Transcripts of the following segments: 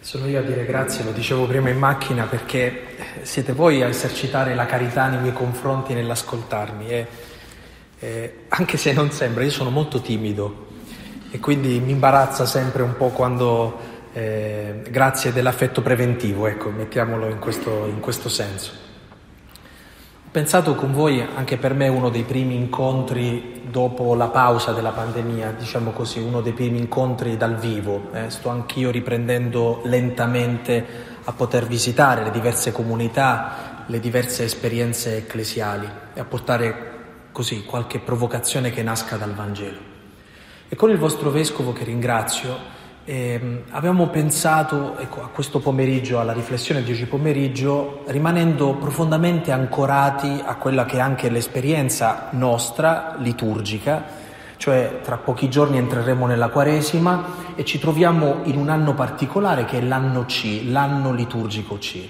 Sono io a dire grazie, lo dicevo prima in macchina, perché siete voi a esercitare la carità nei miei confronti nell'ascoltarmi. E, e, anche se non sembra, io sono molto timido e quindi mi imbarazza sempre un po' quando eh, grazie dell'affetto preventivo, ecco, mettiamolo in questo, in questo senso pensato con voi anche per me uno dei primi incontri dopo la pausa della pandemia, diciamo così, uno dei primi incontri dal vivo. Eh, sto anch'io riprendendo lentamente a poter visitare le diverse comunità, le diverse esperienze ecclesiali e a portare così qualche provocazione che nasca dal Vangelo. E con il vostro vescovo che ringrazio, eh, abbiamo pensato ecco, a questo pomeriggio, alla riflessione di oggi pomeriggio, rimanendo profondamente ancorati a quella che è anche l'esperienza nostra liturgica, cioè tra pochi giorni entreremo nella Quaresima e ci troviamo in un anno particolare che è l'anno C, l'anno liturgico C.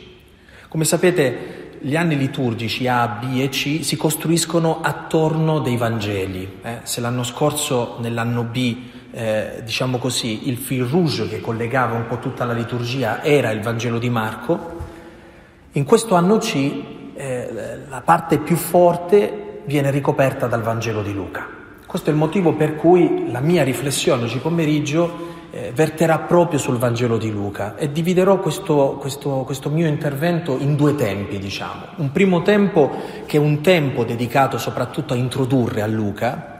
Come sapete, gli anni liturgici A, B e C si costruiscono attorno dei Vangeli. Eh? Se l'anno scorso, nell'anno B, eh, diciamo così, il fil rouge che collegava un po' tutta la liturgia era il Vangelo di Marco, in questo anno C eh, la parte più forte viene ricoperta dal Vangelo di Luca. Questo è il motivo per cui la mia riflessione oggi pomeriggio eh, verterà proprio sul Vangelo di Luca e dividerò questo, questo, questo mio intervento in due tempi, diciamo. Un primo tempo che è un tempo dedicato soprattutto a introdurre a Luca,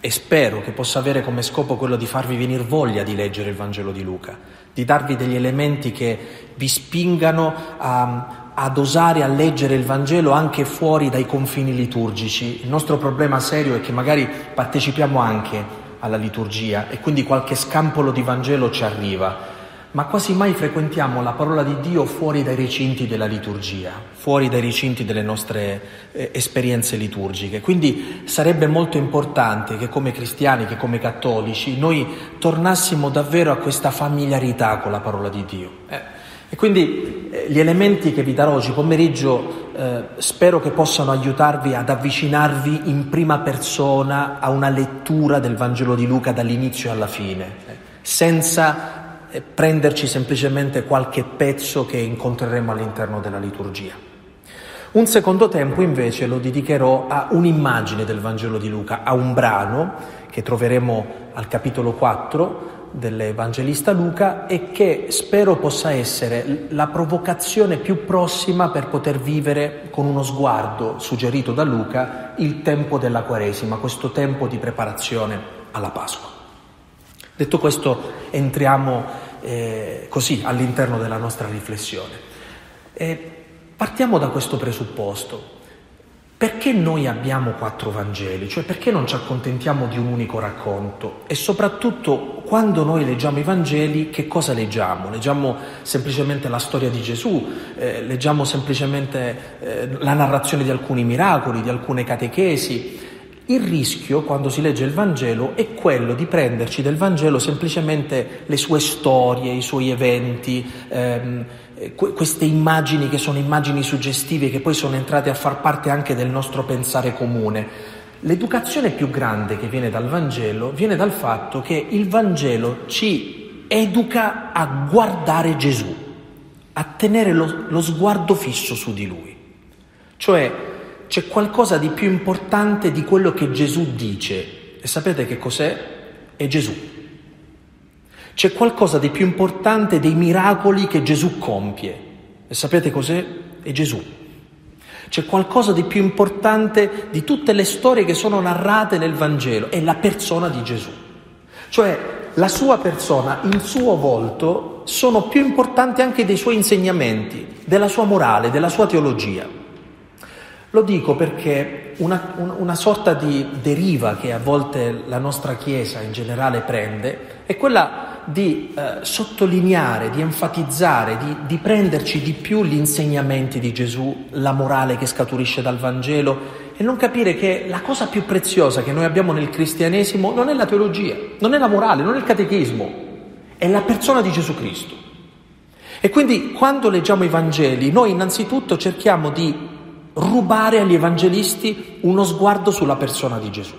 e spero che possa avere come scopo quello di farvi venire voglia di leggere il Vangelo di Luca, di darvi degli elementi che vi spingano a, ad osare a leggere il Vangelo anche fuori dai confini liturgici. Il nostro problema serio è che magari partecipiamo anche alla liturgia e quindi qualche scampolo di Vangelo ci arriva, ma quasi mai frequentiamo la parola di Dio fuori dai recinti della liturgia, fuori dai recinti delle nostre eh, esperienze liturgiche. Quindi sarebbe molto importante che come cristiani, che come cattolici, noi tornassimo davvero a questa familiarità con la parola di Dio. Eh. E quindi eh, gli elementi che vi darò oggi pomeriggio eh, spero che possano aiutarvi ad avvicinarvi in prima persona a una lettura del Vangelo di Luca dall'inizio alla fine, senza prenderci semplicemente qualche pezzo che incontreremo all'interno della liturgia. Un secondo tempo invece lo dedicherò a un'immagine del Vangelo di Luca, a un brano che troveremo al capitolo 4 dell'Evangelista Luca e che spero possa essere la provocazione più prossima per poter vivere con uno sguardo suggerito da Luca il tempo della Quaresima, questo tempo di preparazione alla Pasqua. Detto questo, entriamo eh, così all'interno della nostra riflessione. E partiamo da questo presupposto. Perché noi abbiamo quattro Vangeli? Cioè perché non ci accontentiamo di un unico racconto? E soprattutto quando noi leggiamo i Vangeli, che cosa leggiamo? Leggiamo semplicemente la storia di Gesù, eh, leggiamo semplicemente eh, la narrazione di alcuni miracoli, di alcune catechesi, il rischio, quando si legge il Vangelo, è quello di prenderci del Vangelo semplicemente le sue storie, i suoi eventi, ehm, queste immagini che sono immagini suggestive che poi sono entrate a far parte anche del nostro pensare comune. L'educazione più grande che viene dal Vangelo viene dal fatto che il Vangelo ci educa a guardare Gesù, a tenere lo, lo sguardo fisso su di lui. Cioè c'è qualcosa di più importante di quello che Gesù dice. E sapete che cos'è? È Gesù. C'è qualcosa di più importante dei miracoli che Gesù compie. E sapete cos'è? È Gesù. C'è qualcosa di più importante di tutte le storie che sono narrate nel Vangelo. È la persona di Gesù. Cioè la sua persona, il suo volto, sono più importanti anche dei suoi insegnamenti, della sua morale, della sua teologia. Lo dico perché una, una, sorta di deriva che a volte la nostra Chiesa in generale prende è quella di eh, sottolineare, di enfatizzare, di, di prenderci di più gli insegnamenti di Gesù, la morale che scaturisce dal Vangelo e non capire che la cosa più preziosa che noi abbiamo nel cristianesimo non è la teologia, non è la morale, non è il catechismo, è la persona di Gesù Cristo. E quindi quando leggiamo i Vangeli noi innanzitutto cerchiamo di rubare agli evangelisti uno sguardo sulla persona di Gesù.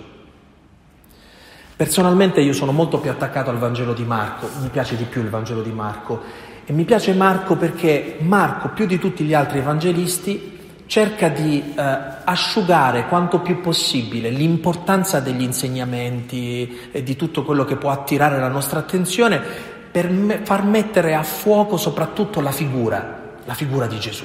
Personalmente io sono molto più attaccato al Vangelo di Marco, mi piace di più il Vangelo di Marco E mi piace Marco perché Marco, più di tutti gli altri evangelisti, cerca di eh, asciugare quanto più possibile l'importanza degli insegnamenti e di tutto quello che può attirare la nostra attenzione per me- far mettere a fuoco soprattutto la figura, la figura di Gesù.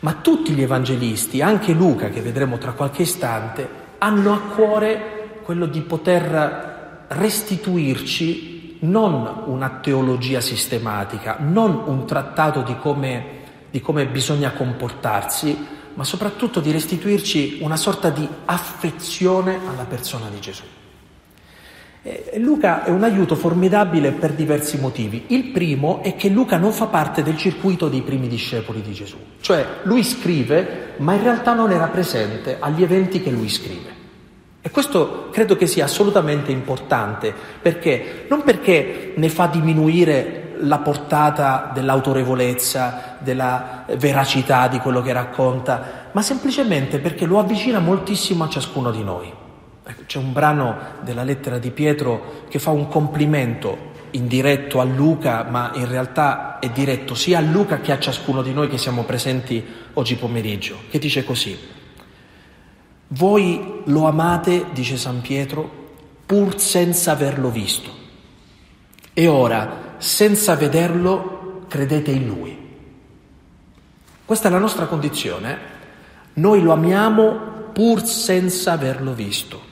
Ma tutti gli evangelisti, anche Luca, che vedremo tra qualche istante, hanno a cuore quello di poter restituirci non una teologia sistematica, non un trattato di come, di come bisogna comportarsi, ma soprattutto di restituirci una sorta di affezione alla persona di Gesù. E Luca è un aiuto formidabile per diversi motivi. Il primo è che Luca non fa parte del circuito dei primi discepoli di Gesù, cioè lui scrive, ma in realtà non era presente agli eventi che lui scrive. E questo credo che sia assolutamente importante, perché non perché ne fa diminuire la portata dell'autorevolezza, della veracità di quello che racconta, ma semplicemente perché lo avvicina moltissimo a ciascuno di noi. C'è un brano della lettera di Pietro che fa un complimento indiretto a Luca, ma in realtà è diretto sia a Luca che a ciascuno di noi che siamo presenti oggi pomeriggio, che dice così. Voi lo amate, dice San Pietro, pur senza averlo visto. E ora, senza vederlo, credete in lui. Questa è la nostra condizione. Noi lo amiamo pur senza averlo visto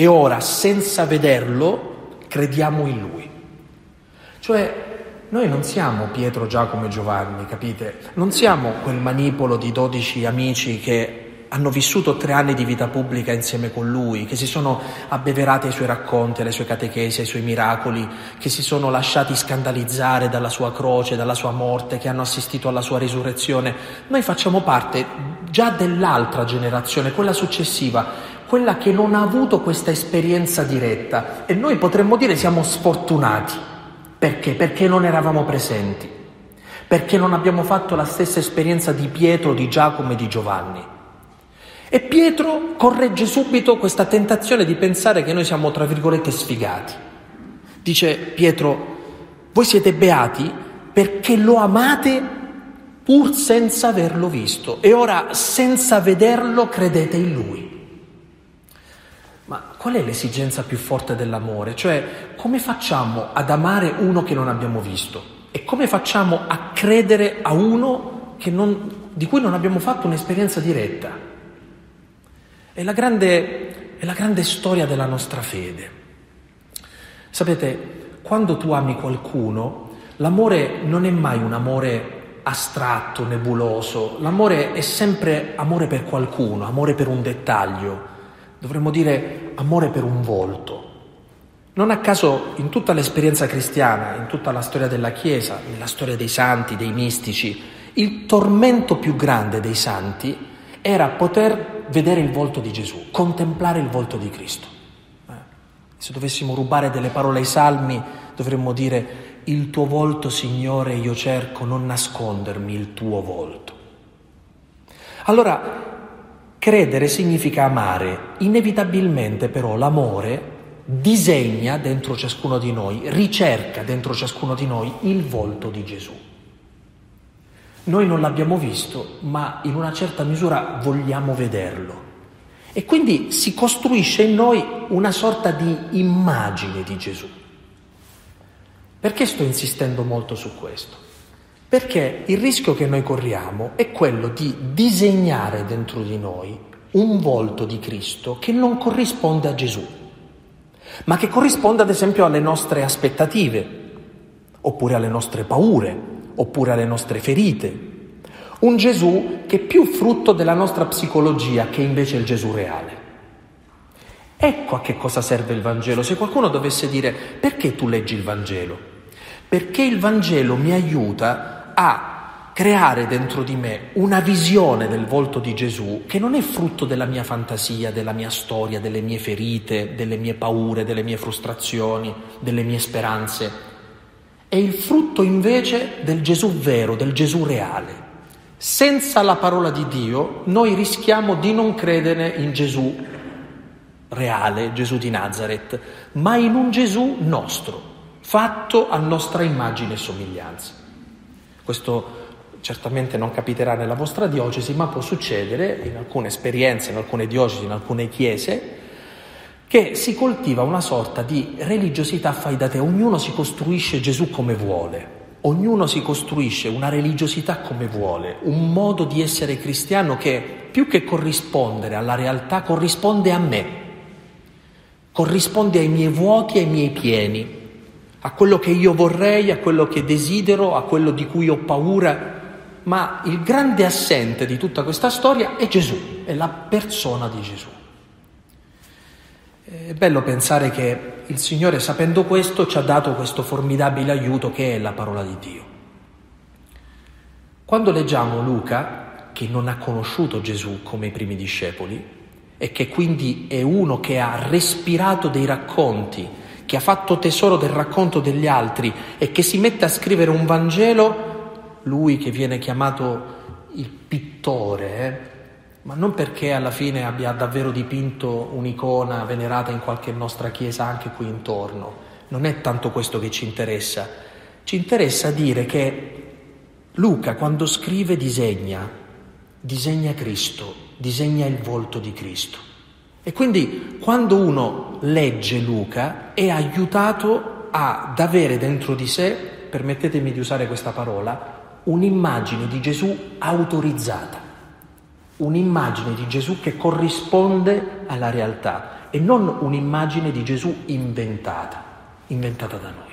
e ora senza vederlo crediamo in lui. Cioè noi non siamo Pietro, Giacomo e Giovanni, capite? Non siamo quel manipolo di dodici amici che hanno vissuto tre anni di vita pubblica insieme con lui, che si sono abbeverati ai suoi racconti, alle sue catechesi, ai suoi miracoli, che si sono lasciati scandalizzare dalla sua croce, dalla sua morte, che hanno assistito alla sua risurrezione. Noi facciamo parte già dell'altra generazione, quella successiva, quella che non ha avuto questa esperienza diretta e noi potremmo dire siamo sfortunati. Perché? Perché non eravamo presenti, perché non abbiamo fatto la stessa esperienza di Pietro, di Giacomo e di Giovanni. E Pietro corregge subito questa tentazione di pensare che noi siamo, tra virgolette, sfigati. Dice Pietro, voi siete beati perché lo amate pur senza averlo visto e ora senza vederlo credete in lui. Qual è l'esigenza più forte dell'amore? Cioè, come facciamo ad amare uno che non abbiamo visto? E come facciamo a credere a uno non, di cui non abbiamo fatto un'esperienza diretta? È la, grande, è la grande storia della nostra fede. Sapete, quando tu ami qualcuno, l'amore non è mai un amore astratto, nebuloso, l'amore è sempre amore per qualcuno, amore per un dettaglio, dovremmo dire amore per un volto. Non a caso in tutta l'esperienza cristiana, in tutta la storia della Chiesa, nella storia dei santi, dei mistici, il tormento più grande dei santi era poter vedere il volto di Gesù, contemplare il volto di Cristo. Eh, se dovessimo rubare delle parole ai salmi, dovremmo dire il tuo volto, Signore, io cerco, non nascondermi il tuo volto. Allora, Credere significa amare, inevitabilmente però l'amore disegna dentro ciascuno di noi, ricerca dentro ciascuno di noi il volto di Gesù. Noi non l'abbiamo visto, ma in una certa misura vogliamo vederlo. E quindi si costruisce in noi una sorta di immagine di Gesù. Perché sto insistendo molto su questo? Perché il rischio che noi corriamo è quello di disegnare dentro di noi un volto di Cristo che non corrisponde a Gesù, ma che corrisponde ad esempio alle nostre aspettative, oppure alle nostre paure, oppure alle nostre ferite. Un Gesù che è più frutto della nostra psicologia che invece il Gesù reale. Ecco a che cosa serve il Vangelo. Se qualcuno dovesse dire perché tu leggi il Vangelo? Perché il Vangelo mi aiuta a creare dentro di me una visione del volto di Gesù che non è frutto della mia fantasia, della mia storia, delle mie ferite, delle mie paure, delle mie frustrazioni, delle mie speranze. È il frutto invece del Gesù vero, del Gesù reale. Senza la parola di Dio noi rischiamo di non credere in Gesù reale, Gesù di Nazareth, ma in un Gesù nostro, fatto a nostra immagine e somiglianza. Questo certamente non capiterà nella vostra diocesi, ma può succedere in alcune esperienze, in alcune diocesi, in alcune chiese, che si coltiva una sorta di religiosità fai da te, ognuno si costruisce Gesù come vuole, ognuno si costruisce una religiosità come vuole, un modo di essere cristiano che più che corrispondere alla realtà corrisponde a me, corrisponde ai miei vuoti, ai miei pieni, a quello che io vorrei, a quello che desidero, a quello di cui ho paura, ma il grande assente di tutta questa storia è Gesù, è la persona di Gesù. È bello pensare che il Signore, sapendo questo, ci ha dato questo formidabile aiuto che è la parola di Dio. Quando leggiamo Luca, che non ha conosciuto Gesù come i primi discepoli, e che quindi è uno che ha respirato dei racconti, che ha fatto tesoro del racconto degli altri e che si mette a scrivere un Vangelo lui che viene chiamato il pittore, eh? ma non perché alla fine abbia davvero dipinto un'icona venerata in qualche nostra chiesa anche qui intorno, non è tanto questo che ci interessa, ci interessa dire che Luca quando scrive disegna, disegna Cristo, disegna il volto di Cristo. E quindi quando uno legge Luca è aiutato ad avere dentro di sé, permettetemi di usare questa parola, un'immagine di Gesù autorizzata, un'immagine di Gesù che corrisponde alla realtà e non un'immagine di Gesù inventata, inventata da noi.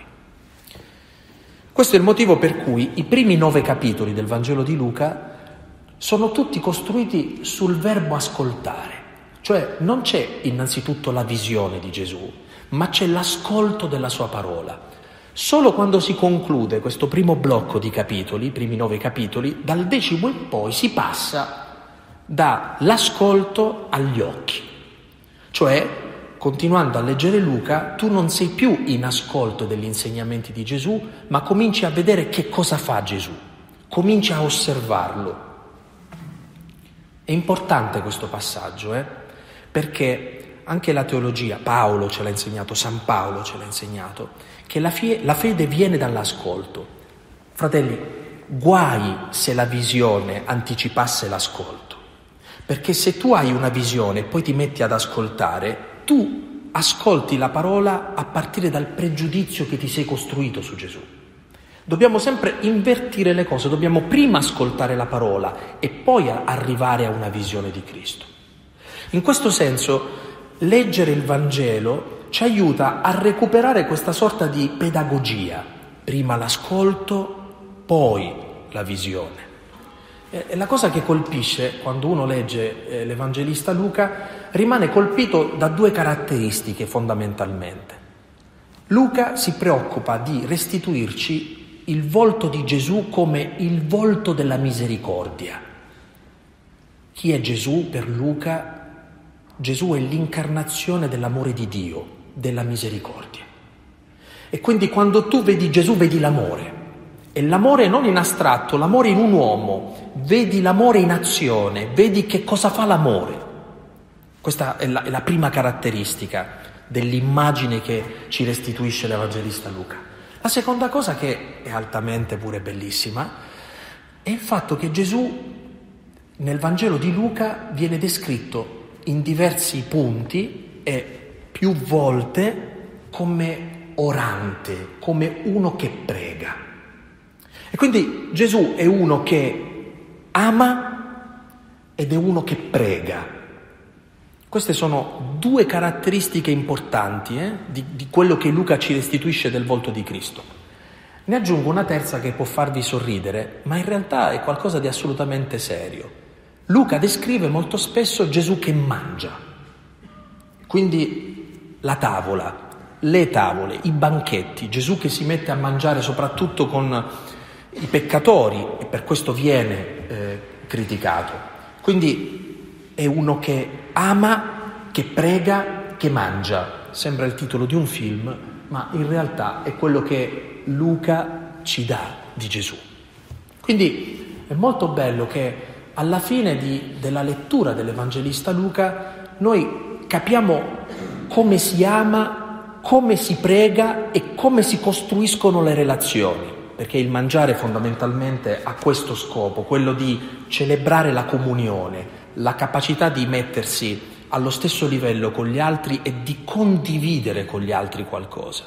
Questo è il motivo per cui i primi nove capitoli del Vangelo di Luca sono tutti costruiti sul verbo ascoltare, cioè non c'è innanzitutto la visione di Gesù, ma c'è l'ascolto della sua parola. Solo quando si conclude questo primo blocco di capitoli, i primi nove capitoli, dal decimo in poi si passa dall'ascolto agli occhi. Cioè, continuando a leggere Luca, tu non sei più in ascolto degli insegnamenti di Gesù, ma cominci a vedere che cosa fa Gesù, cominci a osservarlo. È importante questo passaggio, eh? Perché anche la teologia, Paolo ce l'ha insegnato, San Paolo ce l'ha insegnato, che la, fie- la fede viene dall'ascolto. Fratelli, guai se la visione anticipasse l'ascolto, perché se tu hai una visione e poi ti metti ad ascoltare, tu ascolti la parola a partire dal pregiudizio che ti sei costruito su Gesù. Dobbiamo sempre invertire le cose, dobbiamo prima ascoltare la parola e poi arrivare a una visione di Cristo. In questo senso, leggere il Vangelo ci aiuta a recuperare questa sorta di pedagogia, prima l'ascolto, poi la visione. E la cosa che colpisce quando uno legge eh, l'Evangelista Luca rimane colpito da due caratteristiche fondamentalmente. Luca si preoccupa di restituirci il volto di Gesù come il volto della misericordia. Chi è Gesù per Luca? Gesù è l'incarnazione dell'amore di Dio della misericordia. E quindi quando tu vedi Gesù vedi l'amore. E l'amore non in astratto, l'amore in un uomo. Vedi l'amore in azione, vedi che cosa fa l'amore. Questa è la, è la prima caratteristica dell'immagine che ci restituisce l'Evangelista Luca. La seconda cosa che è altamente pure bellissima è il fatto che Gesù nel Vangelo di Luca viene descritto in diversi punti e più volte come orante, come uno che prega. E quindi Gesù è uno che ama ed è uno che prega. Queste sono due caratteristiche importanti eh, di, di quello che Luca ci restituisce del volto di Cristo. Ne aggiungo una terza che può farvi sorridere, ma in realtà è qualcosa di assolutamente serio. Luca descrive molto spesso Gesù che mangia. Quindi la tavola, le tavole, i banchetti, Gesù che si mette a mangiare soprattutto con i peccatori e per questo viene eh, criticato. Quindi è uno che ama, che prega, che mangia. Sembra il titolo di un film, ma in realtà è quello che Luca ci dà di Gesù. Quindi è molto bello che alla fine di, della lettura dell'Evangelista Luca noi capiamo come si ama, come si prega e come si costruiscono le relazioni. perché il mangiare fondamentalmente ha questo scopo, quello di celebrare la comunione, la capacità di mettersi allo stesso livello con gli altri e di condividere con gli altri qualcosa.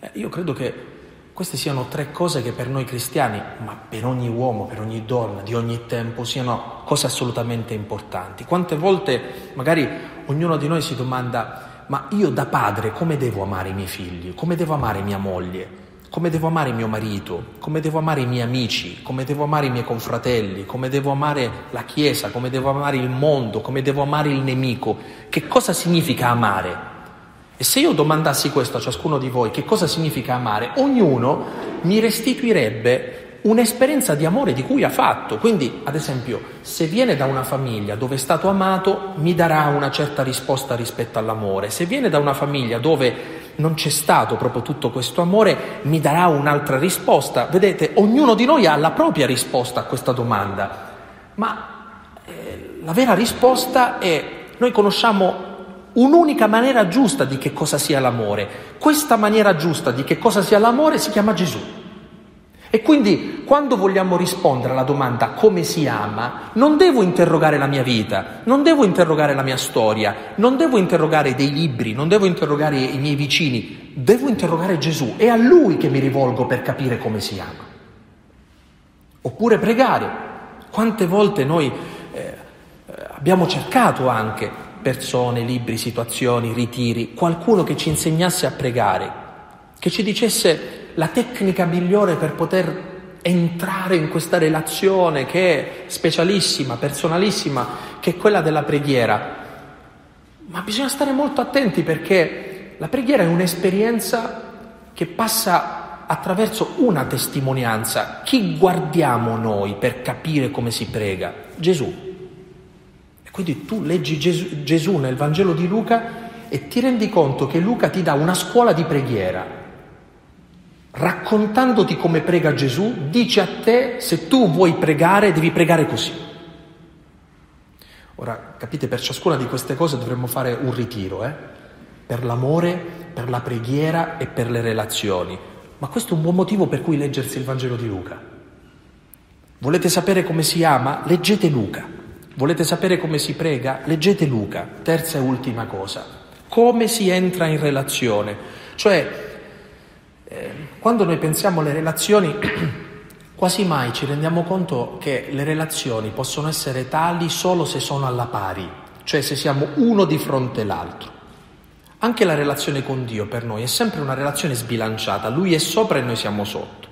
Eh, io credo che queste siano tre cose che per noi cristiani, ma per ogni uomo, per ogni donna, di ogni tempo, siano cose assolutamente importanti. Quante volte magari ognuno di noi si domanda, ma io da padre come devo amare i miei figli? Come devo amare mia moglie? Come devo amare mio marito? Come devo amare i miei amici? Come devo amare i miei confratelli? Come devo amare la Chiesa? Come devo amare il mondo? Come devo amare il nemico? Che cosa significa amare? E se io domandassi questo a ciascuno di voi, che cosa significa amare, ognuno mi restituirebbe un'esperienza di amore di cui ha fatto. Quindi, ad esempio, se viene da una famiglia dove è stato amato, mi darà una certa risposta rispetto all'amore. Se viene da una famiglia dove non c'è stato proprio tutto questo amore, mi darà un'altra risposta. Vedete, ognuno di noi ha la propria risposta a questa domanda. Ma eh, la vera risposta è, noi conosciamo un'unica maniera giusta di che cosa sia l'amore. Questa maniera giusta di che cosa sia l'amore si chiama Gesù. E quindi quando vogliamo rispondere alla domanda come si ama, non devo interrogare la mia vita, non devo interrogare la mia storia, non devo interrogare dei libri, non devo interrogare i miei vicini, devo interrogare Gesù. È a Lui che mi rivolgo per capire come si ama. Oppure pregare. Quante volte noi eh, abbiamo cercato anche persone, libri, situazioni, ritiri, qualcuno che ci insegnasse a pregare, che ci dicesse la tecnica migliore per poter entrare in questa relazione che è specialissima, personalissima, che è quella della preghiera. Ma bisogna stare molto attenti perché la preghiera è un'esperienza che passa attraverso una testimonianza. Chi guardiamo noi per capire come si prega? Gesù. Quindi tu leggi Gesù, Gesù nel Vangelo di Luca e ti rendi conto che Luca ti dà una scuola di preghiera. Raccontandoti come prega Gesù, dice a te se tu vuoi pregare devi pregare così. Ora, capite, per ciascuna di queste cose dovremmo fare un ritiro, eh? per l'amore, per la preghiera e per le relazioni. Ma questo è un buon motivo per cui leggersi il Vangelo di Luca. Volete sapere come si ama? Leggete Luca. Volete sapere come si prega? Leggete Luca, terza e ultima cosa. Come si entra in relazione? Cioè, eh, quando noi pensiamo alle relazioni, quasi mai ci rendiamo conto che le relazioni possono essere tali solo se sono alla pari, cioè se siamo uno di fronte all'altro. Anche la relazione con Dio per noi è sempre una relazione sbilanciata, Lui è sopra e noi siamo sotto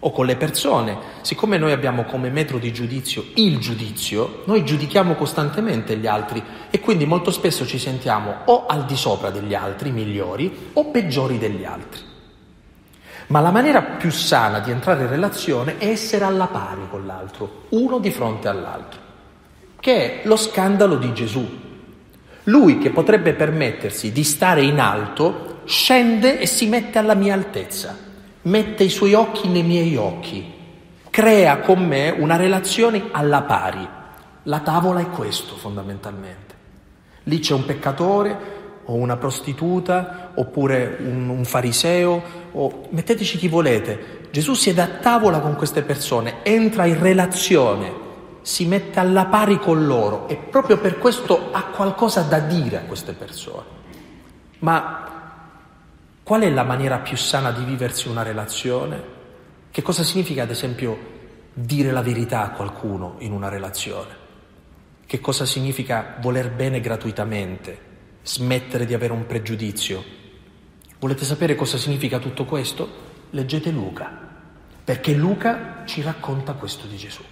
o con le persone. Siccome noi abbiamo come metro di giudizio il giudizio, noi giudichiamo costantemente gli altri e quindi molto spesso ci sentiamo o al di sopra degli altri, migliori, o peggiori degli altri. Ma la maniera più sana di entrare in relazione è essere alla pari con l'altro, uno di fronte all'altro, che è lo scandalo di Gesù. Lui che potrebbe permettersi di stare in alto, scende e si mette alla mia altezza mette i suoi occhi nei miei occhi, crea con me una relazione alla pari. La tavola è questo fondamentalmente. Lì c'è un peccatore o una prostituta oppure un, un fariseo o metteteci chi volete. Gesù siede a tavola con queste persone, entra in relazione, si mette alla pari con loro e proprio per questo ha qualcosa da dire a queste persone. Ma Qual è la maniera più sana di viversi una relazione? Che cosa significa, ad esempio, dire la verità a qualcuno in una relazione? Che cosa significa voler bene gratuitamente, smettere di avere un pregiudizio? Volete sapere cosa significa tutto questo? Leggete Luca, perché Luca ci racconta questo di Gesù.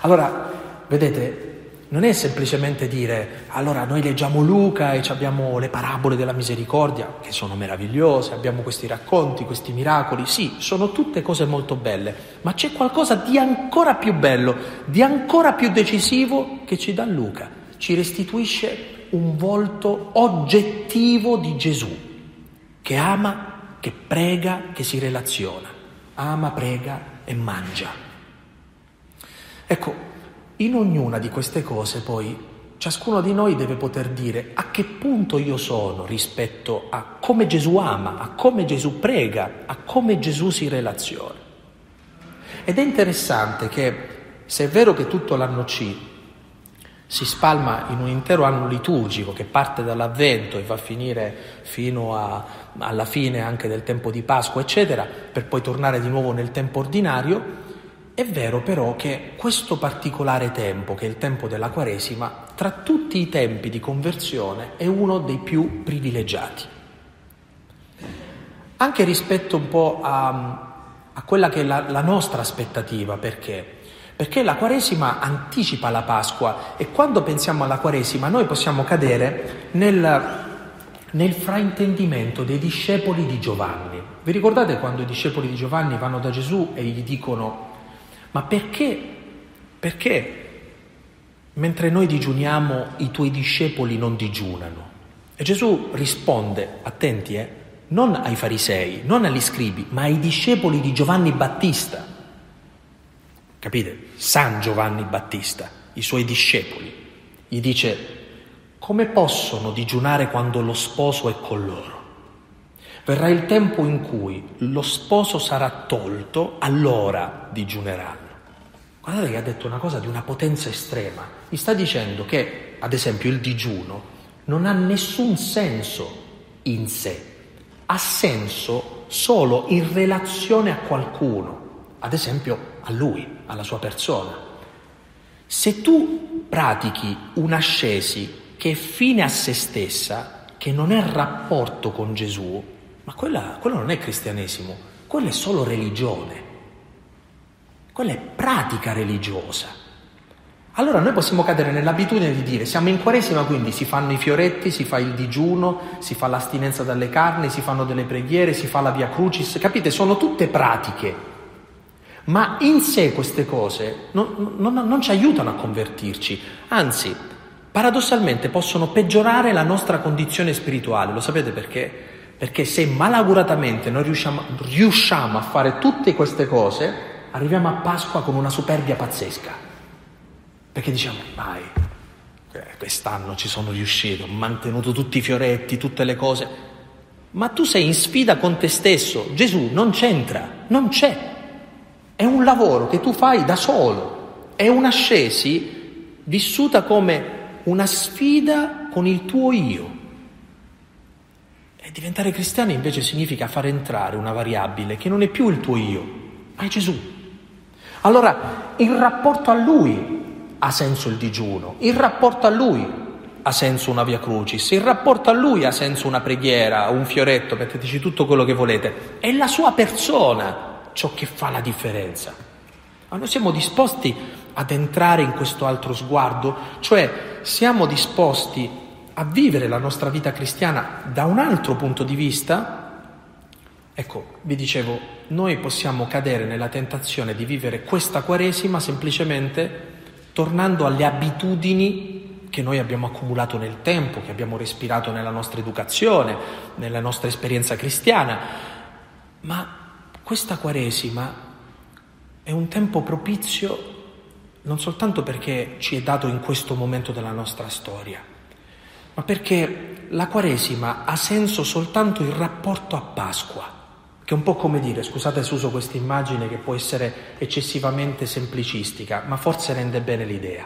Allora, vedete, non è semplicemente dire allora noi leggiamo Luca e abbiamo le parabole della misericordia, che sono meravigliose, abbiamo questi racconti, questi miracoli, sì, sono tutte cose molto belle, ma c'è qualcosa di ancora più bello, di ancora più decisivo che ci dà Luca, ci restituisce un volto oggettivo di Gesù, che ama, che prega, che si relaziona, ama, prega e mangia. Ecco, in ognuna di queste cose poi ciascuno di noi deve poter dire a che punto io sono rispetto a come Gesù ama, a come Gesù prega, a come Gesù si relaziona. Ed è interessante che se è vero che tutto l'anno C si spalma in un intero anno liturgico che parte dall'Avvento e va a finire fino a, alla fine anche del tempo di Pasqua, eccetera, per poi tornare di nuovo nel tempo ordinario, è vero però che questo particolare tempo, che è il tempo della Quaresima, tra tutti i tempi di conversione è uno dei più privilegiati. Anche rispetto un po' a, a quella che è la, la nostra aspettativa, perché? Perché la Quaresima anticipa la Pasqua e quando pensiamo alla Quaresima noi possiamo cadere nel, nel fraintendimento dei discepoli di Giovanni. Vi ricordate quando i discepoli di Giovanni vanno da Gesù e gli dicono ma perché, perché mentre noi digiuniamo i tuoi discepoli non digiunano? E Gesù risponde, attenti, eh, non ai farisei, non agli scribi, ma ai discepoli di Giovanni Battista. Capite? San Giovanni Battista, i suoi discepoli. Gli dice, come possono digiunare quando lo sposo è con loro? Verrà il tempo in cui lo sposo sarà tolto, allora digiuneranno. Guardate che ha detto una cosa di una potenza estrema. Mi sta dicendo che, ad esempio, il digiuno non ha nessun senso in sé, ha senso solo in relazione a qualcuno, ad esempio a lui, alla sua persona. Se tu pratichi un'ascesi che è fine a se stessa, che non è rapporto con Gesù, ma quella, quello non è cristianesimo, quella è solo religione, quella è pratica religiosa. Allora noi possiamo cadere nell'abitudine di dire siamo in Quaresima, quindi si fanno i fioretti, si fa il digiuno, si fa l'astinenza dalle carni, si fanno delle preghiere, si fa la via crucis, capite? Sono tutte pratiche ma in sé queste cose non, non, non ci aiutano a convertirci, anzi, paradossalmente possono peggiorare la nostra condizione spirituale. Lo sapete perché? Perché se malauguratamente noi riusciamo, riusciamo a fare tutte queste cose, arriviamo a Pasqua con una superbia pazzesca. Perché diciamo, vai, eh, quest'anno ci sono riuscito, ho mantenuto tutti i fioretti, tutte le cose. Ma tu sei in sfida con te stesso. Gesù non c'entra, non c'è. È un lavoro che tu fai da solo, è un'ascesi vissuta come una sfida con il tuo io. E diventare cristiani invece significa far entrare una variabile che non è più il tuo io, ma è Gesù. Allora, il rapporto a Lui ha senso il digiuno, il rapporto a Lui ha senso una via crucis, il rapporto a Lui ha senso una preghiera, un fioretto, metteteci tutto quello che volete. È la sua persona ciò che fa la differenza. Ma noi siamo disposti ad entrare in questo altro sguardo, cioè siamo disposti a vivere la nostra vita cristiana da un altro punto di vista? Ecco, vi dicevo, noi possiamo cadere nella tentazione di vivere questa Quaresima semplicemente tornando alle abitudini che noi abbiamo accumulato nel tempo, che abbiamo respirato nella nostra educazione, nella nostra esperienza cristiana, ma questa Quaresima è un tempo propizio non soltanto perché ci è dato in questo momento della nostra storia, ma perché la Quaresima ha senso soltanto in rapporto a Pasqua, che è un po' come dire, scusate se uso questa immagine che può essere eccessivamente semplicistica, ma forse rende bene l'idea.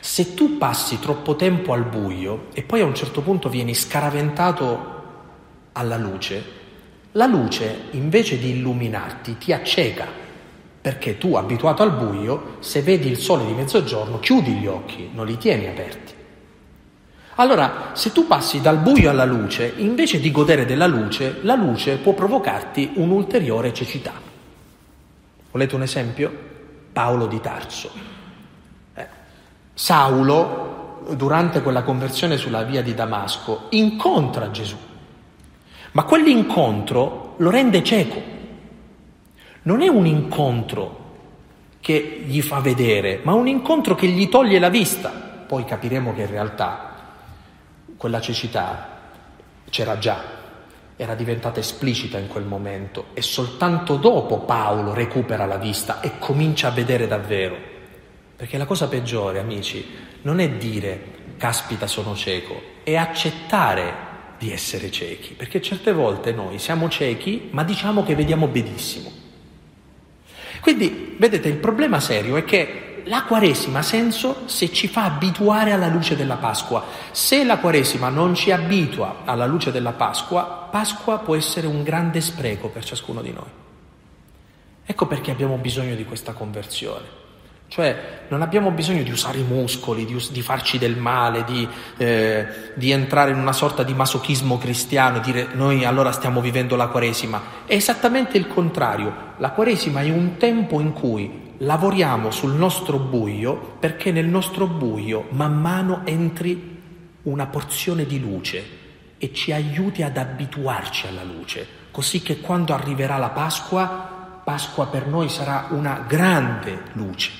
Se tu passi troppo tempo al buio e poi a un certo punto vieni scaraventato alla luce, la luce, invece di illuminarti, ti acceca, perché tu, abituato al buio, se vedi il sole di mezzogiorno, chiudi gli occhi, non li tieni aperti. Allora, se tu passi dal buio alla luce, invece di godere della luce, la luce può provocarti un'ulteriore cecità. Volete un esempio? Paolo di Tarso. Eh, Saulo, durante quella conversione sulla via di Damasco, incontra Gesù ma quell'incontro lo rende cieco. Non è un incontro che gli fa vedere, ma un incontro che gli toglie la vista. Poi capiremo che in realtà quella cecità c'era già, era diventata esplicita in quel momento e soltanto dopo Paolo recupera la vista e comincia a vedere davvero. Perché la cosa peggiore, amici, non è dire caspita sono cieco, è accettare di essere ciechi, perché certe volte noi siamo ciechi ma diciamo che vediamo benissimo. Quindi, vedete, il problema serio è che la Quaresima ha senso se ci fa abituare alla luce della Pasqua. Se la Quaresima non ci abitua alla luce della Pasqua, Pasqua può essere un grande spreco per ciascuno di noi. Ecco perché abbiamo bisogno di questa conversione. Cioè non abbiamo bisogno di usare i muscoli, di, us- di farci del male, di, eh, di, entrare in una sorta di masochismo cristiano e dire noi allora stiamo vivendo la Quaresima. È esattamente il contrario. La Quaresima è un tempo in cui lavoriamo sul nostro buio perché nel nostro buio man mano entri una porzione di luce e ci aiuti ad abituarci alla luce, così che quando arriverà la Pasqua, Pasqua per noi sarà una grande luce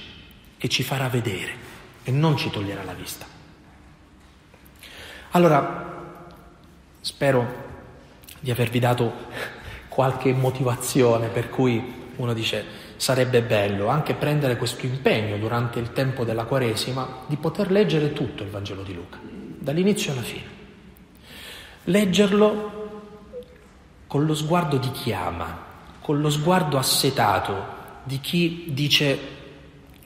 che ci farà vedere e non ci toglierà la vista. Allora, spero di avervi dato qualche motivazione per cui uno dice sarebbe bello anche prendere questo impegno durante il tempo della Quaresima di poter leggere tutto il Vangelo di Luca, dall'inizio alla fine. Leggerlo con lo sguardo di chi ama, con lo sguardo assetato di chi dice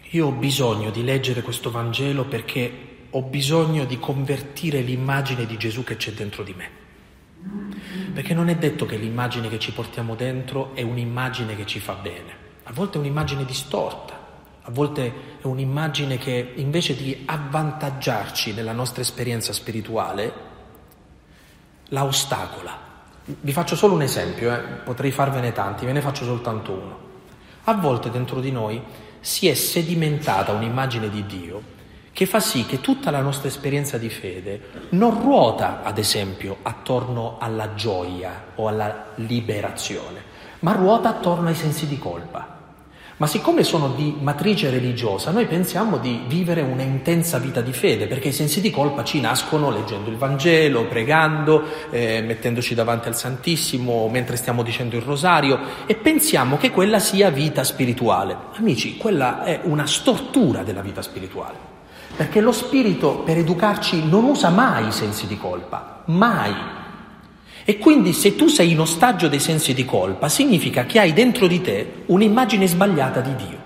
io ho bisogno di leggere questo Vangelo perché ho bisogno di convertire l'immagine di Gesù che c'è dentro di me. Perché non è detto che l'immagine che ci portiamo dentro è un'immagine che ci fa bene. A volte è un'immagine distorta, a volte è un'immagine che invece di avvantaggiarci nella nostra esperienza spirituale, la ostacola. Vi faccio solo un esempio, eh? potrei farvene tanti, ve ne faccio soltanto uno. A volte dentro di noi si è sedimentata un'immagine di Dio che fa sì che tutta la nostra esperienza di fede non ruota, ad esempio, attorno alla gioia o alla liberazione, ma ruota attorno ai sensi di colpa. Ma siccome sono di matrice religiosa, noi pensiamo di vivere una intensa vita di fede, perché i sensi di colpa ci nascono leggendo il Vangelo, pregando, eh, mettendoci davanti al Santissimo, mentre stiamo dicendo il rosario, e pensiamo che quella sia vita spirituale. Amici, quella è una stortura della vita spirituale, perché lo Spirito per educarci non usa mai i sensi di colpa, mai. E quindi se tu sei in ostaggio dei sensi di colpa, significa che hai dentro di te un'immagine sbagliata di Dio,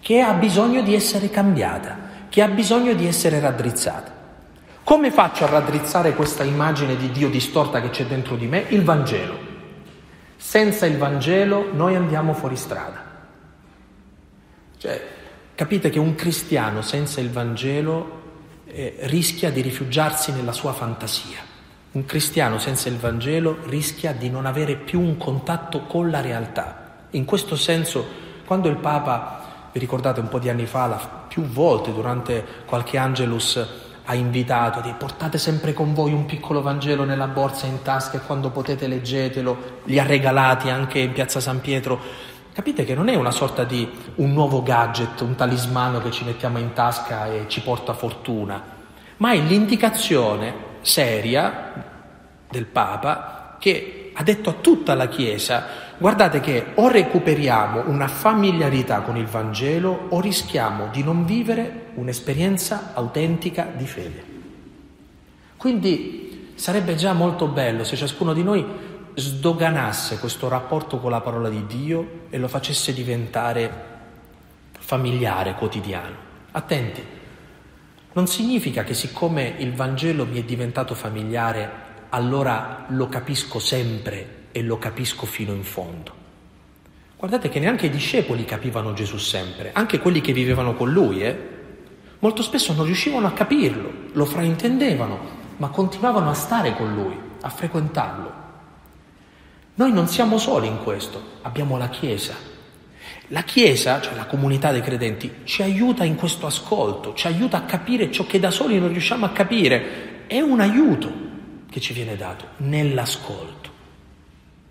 che ha bisogno di essere cambiata, che ha bisogno di essere raddrizzata. Come faccio a raddrizzare questa immagine di Dio distorta che c'è dentro di me? Il Vangelo. Senza il Vangelo noi andiamo fuori strada. Cioè, capite che un cristiano senza il Vangelo eh, rischia di rifugiarsi nella sua fantasia. Un cristiano senza il Vangelo rischia di non avere più un contatto con la realtà. In questo senso, quando il Papa, vi ricordate un po' di anni fa, più volte durante qualche Angelus ha invitato di portate sempre con voi un piccolo Vangelo nella borsa in tasca e quando potete leggetelo, li ha regalati anche in piazza San Pietro. Capite che non è una sorta di un nuovo gadget, un talismano che ci mettiamo in tasca e ci porta fortuna, ma è l'indicazione seria del Papa che ha detto a tutta la Chiesa guardate che o recuperiamo una familiarità con il Vangelo o rischiamo di non vivere un'esperienza autentica di fede. Quindi sarebbe già molto bello se ciascuno di noi sdoganasse questo rapporto con la parola di Dio e lo facesse diventare familiare, quotidiano. Attenti, non significa che siccome il Vangelo mi è diventato familiare, allora lo capisco sempre e lo capisco fino in fondo. Guardate che neanche i discepoli capivano Gesù sempre, anche quelli che vivevano con lui, eh? Molto spesso non riuscivano a capirlo, lo fraintendevano, ma continuavano a stare con lui, a frequentarlo. Noi non siamo soli in questo, abbiamo la Chiesa la Chiesa, cioè la comunità dei credenti, ci aiuta in questo ascolto, ci aiuta a capire ciò che da soli non riusciamo a capire. È un aiuto che ci viene dato nell'ascolto.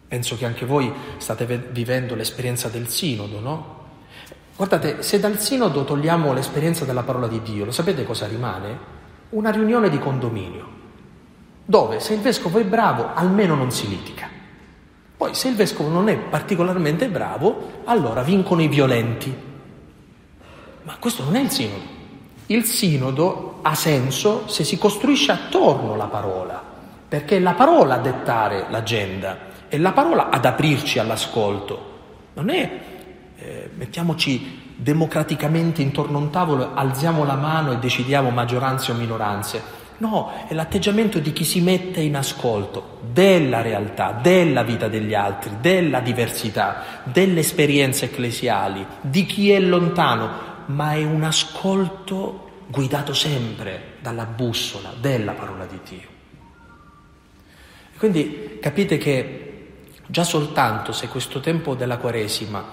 Penso che anche voi state vivendo l'esperienza del sinodo, no? Guardate, se dal sinodo togliamo l'esperienza della parola di Dio, lo sapete cosa rimane? Una riunione di condominio, dove se il vescovo è bravo almeno non si litiga. Poi se il vescovo non è particolarmente bravo, allora vincono i violenti. Ma questo non è il sinodo. Il sinodo ha senso se si costruisce attorno alla parola, perché è la parola a dettare l'agenda, è la parola ad aprirci all'ascolto. Non è eh, mettiamoci democraticamente intorno a un tavolo, alziamo la mano e decidiamo maggioranze o minoranze. No, è l'atteggiamento di chi si mette in ascolto della realtà, della vita degli altri, della diversità, delle esperienze ecclesiali, di chi è lontano, ma è un ascolto guidato sempre dalla bussola della parola di Dio. Quindi capite che già soltanto se questo tempo della Quaresima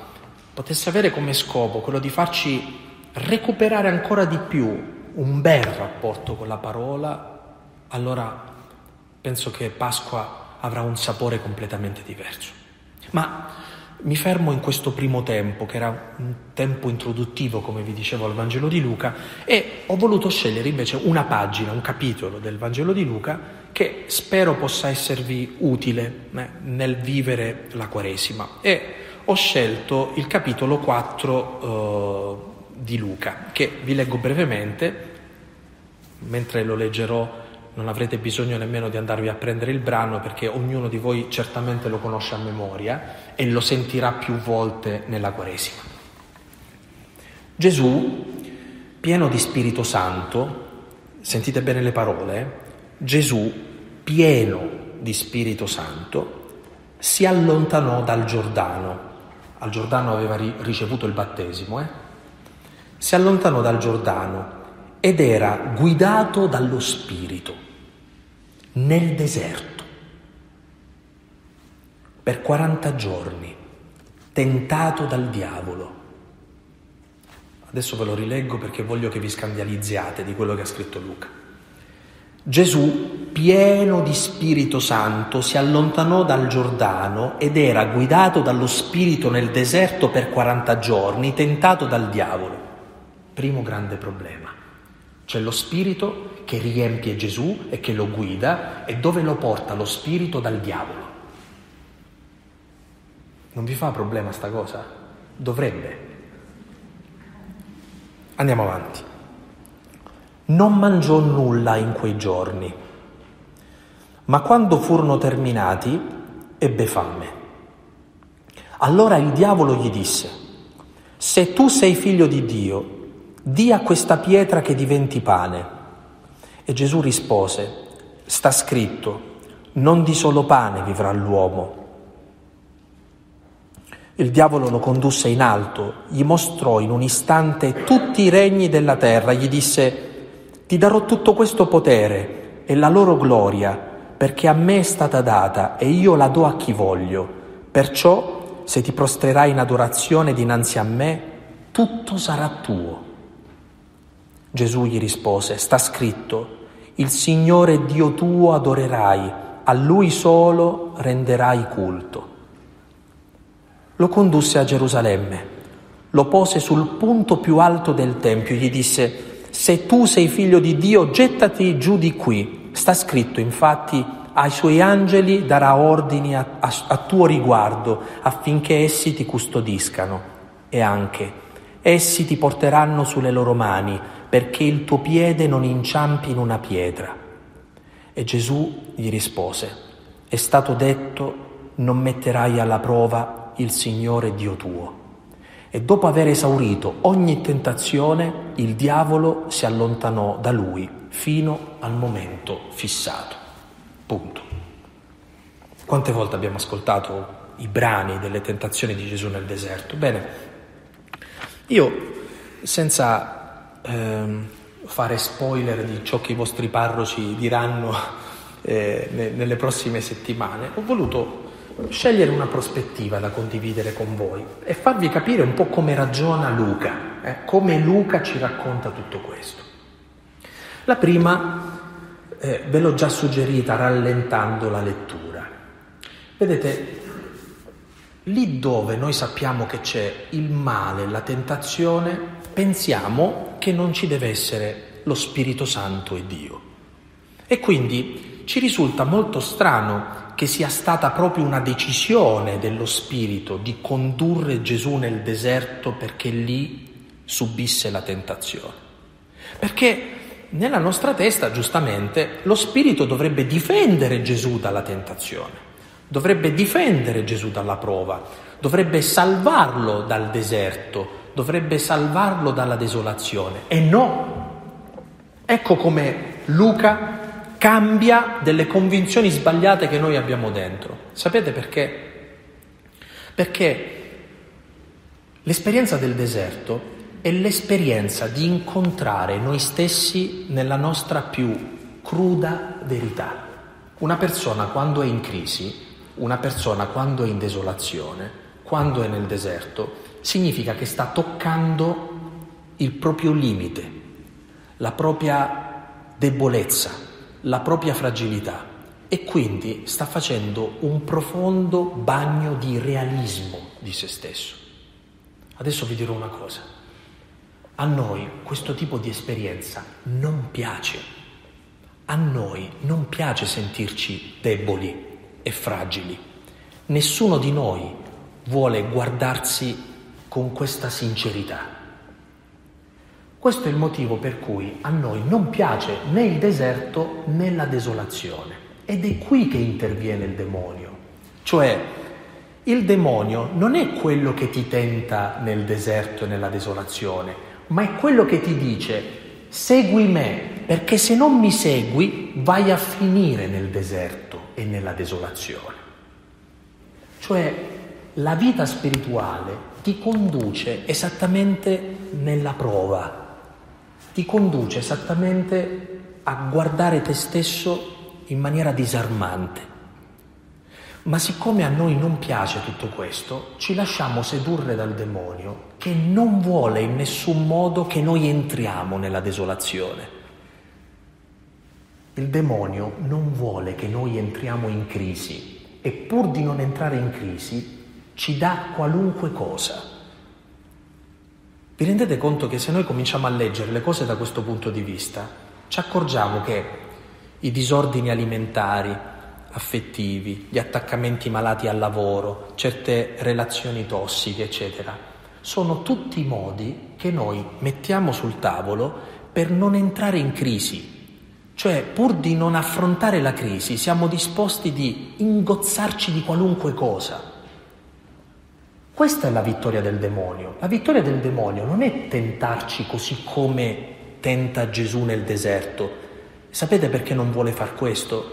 potesse avere come scopo quello di farci recuperare ancora di più un bel rapporto con la parola, allora penso che Pasqua avrà un sapore completamente diverso. Ma mi fermo in questo primo tempo, che era un tempo introduttivo, come vi dicevo, al Vangelo di Luca, e ho voluto scegliere invece una pagina, un capitolo del Vangelo di Luca che spero possa esservi utile eh, nel vivere la Quaresima. E ho scelto il capitolo 4 eh, di Luca, che vi leggo brevemente, mentre lo leggerò non avrete bisogno nemmeno di andarvi a prendere il brano perché ognuno di voi certamente lo conosce a memoria e lo sentirà più volte nella Quaresima. Gesù, pieno di Spirito Santo, sentite bene le parole, Gesù, pieno di Spirito Santo, si allontanò dal Giordano. Al Giordano aveva ricevuto il battesimo, eh? Si allontanò dal Giordano ed era guidato dallo Spirito nel deserto per 40 giorni, tentato dal diavolo. Adesso ve lo rileggo perché voglio che vi scandalizziate di quello che ha scritto Luca. Gesù, pieno di Spirito Santo, si allontanò dal Giordano ed era guidato dallo Spirito nel deserto per 40 giorni, tentato dal diavolo. Primo grande problema. C'è lo Spirito che riempie Gesù e che lo guida e dove lo porta lo Spirito dal diavolo. Non vi fa problema sta cosa? Dovrebbe. Andiamo avanti non mangiò nulla in quei giorni, ma quando furono terminati ebbe fame. Allora il diavolo gli disse, se tu sei figlio di Dio, di a questa pietra che diventi pane. E Gesù rispose, sta scritto, non di solo pane vivrà l'uomo. Il diavolo lo condusse in alto, gli mostrò in un istante tutti i regni della terra, gli disse, ti darò tutto questo potere e la loro gloria, perché a me è stata data e io la do a chi voglio. Perciò, se ti prostrerai in adorazione dinanzi a me, tutto sarà tuo. Gesù gli rispose, sta scritto, il Signore Dio tuo adorerai, a Lui solo renderai culto. Lo condusse a Gerusalemme, lo pose sul punto più alto del Tempio, gli disse, se tu sei figlio di Dio, gettati giù di qui. Sta scritto, infatti, ai suoi angeli darà ordini a, a, a tuo riguardo affinché essi ti custodiscano. E anche, essi ti porteranno sulle loro mani perché il tuo piede non inciampi in una pietra. E Gesù gli rispose, è stato detto, non metterai alla prova il Signore Dio tuo. E dopo aver esaurito ogni tentazione, il diavolo si allontanò da lui fino al momento fissato. Punto. Quante volte abbiamo ascoltato i brani delle tentazioni di Gesù nel deserto? Bene, io senza ehm, fare spoiler di ciò che i vostri parroci diranno eh, nelle prossime settimane, ho voluto scegliere una prospettiva da condividere con voi e farvi capire un po' come ragiona Luca, eh, come Luca ci racconta tutto questo. La prima eh, ve l'ho già suggerita rallentando la lettura. Vedete, lì dove noi sappiamo che c'è il male, la tentazione, pensiamo che non ci deve essere lo Spirito Santo e Dio. E quindi ci risulta molto strano che sia stata proprio una decisione dello Spirito di condurre Gesù nel deserto perché lì subisse la tentazione. Perché nella nostra testa, giustamente, lo Spirito dovrebbe difendere Gesù dalla tentazione, dovrebbe difendere Gesù dalla prova, dovrebbe salvarlo dal deserto, dovrebbe salvarlo dalla desolazione. E no! Ecco come Luca cambia delle convinzioni sbagliate che noi abbiamo dentro. Sapete perché? Perché l'esperienza del deserto è l'esperienza di incontrare noi stessi nella nostra più cruda verità. Una persona quando è in crisi, una persona quando è in desolazione, quando è nel deserto, significa che sta toccando il proprio limite, la propria debolezza, la propria fragilità e quindi sta facendo un profondo bagno di realismo di se stesso. Adesso vi dirò una cosa. A noi questo tipo di esperienza non piace. A noi non piace sentirci deboli e fragili. Nessuno di noi vuole guardarsi con questa sincerità. Questo è il motivo per cui a noi non piace né il deserto né la desolazione. Ed è qui che interviene il demonio. Cioè, il demonio non è quello che ti tenta nel deserto e nella desolazione, ma è quello che ti dice segui me, perché se non mi segui vai a finire nel deserto e nella desolazione. Cioè la vita spirituale ti conduce esattamente nella prova, ti conduce esattamente a guardare te stesso in maniera disarmante. Ma siccome a noi non piace tutto questo, ci lasciamo sedurre dal demonio che non vuole in nessun modo che noi entriamo nella desolazione. Il demonio non vuole che noi entriamo in crisi e pur di non entrare in crisi ci dà qualunque cosa. Vi rendete conto che se noi cominciamo a leggere le cose da questo punto di vista, ci accorgiamo che i disordini alimentari, affettivi, gli attaccamenti malati al lavoro, certe relazioni tossiche, eccetera, sono tutti modi che noi mettiamo sul tavolo per non entrare in crisi. Cioè, pur di non affrontare la crisi, siamo disposti di ingozzarci di qualunque cosa. Questa è la vittoria del demonio. La vittoria del demonio non è tentarci così come tenta Gesù nel deserto. Sapete perché non vuole far questo?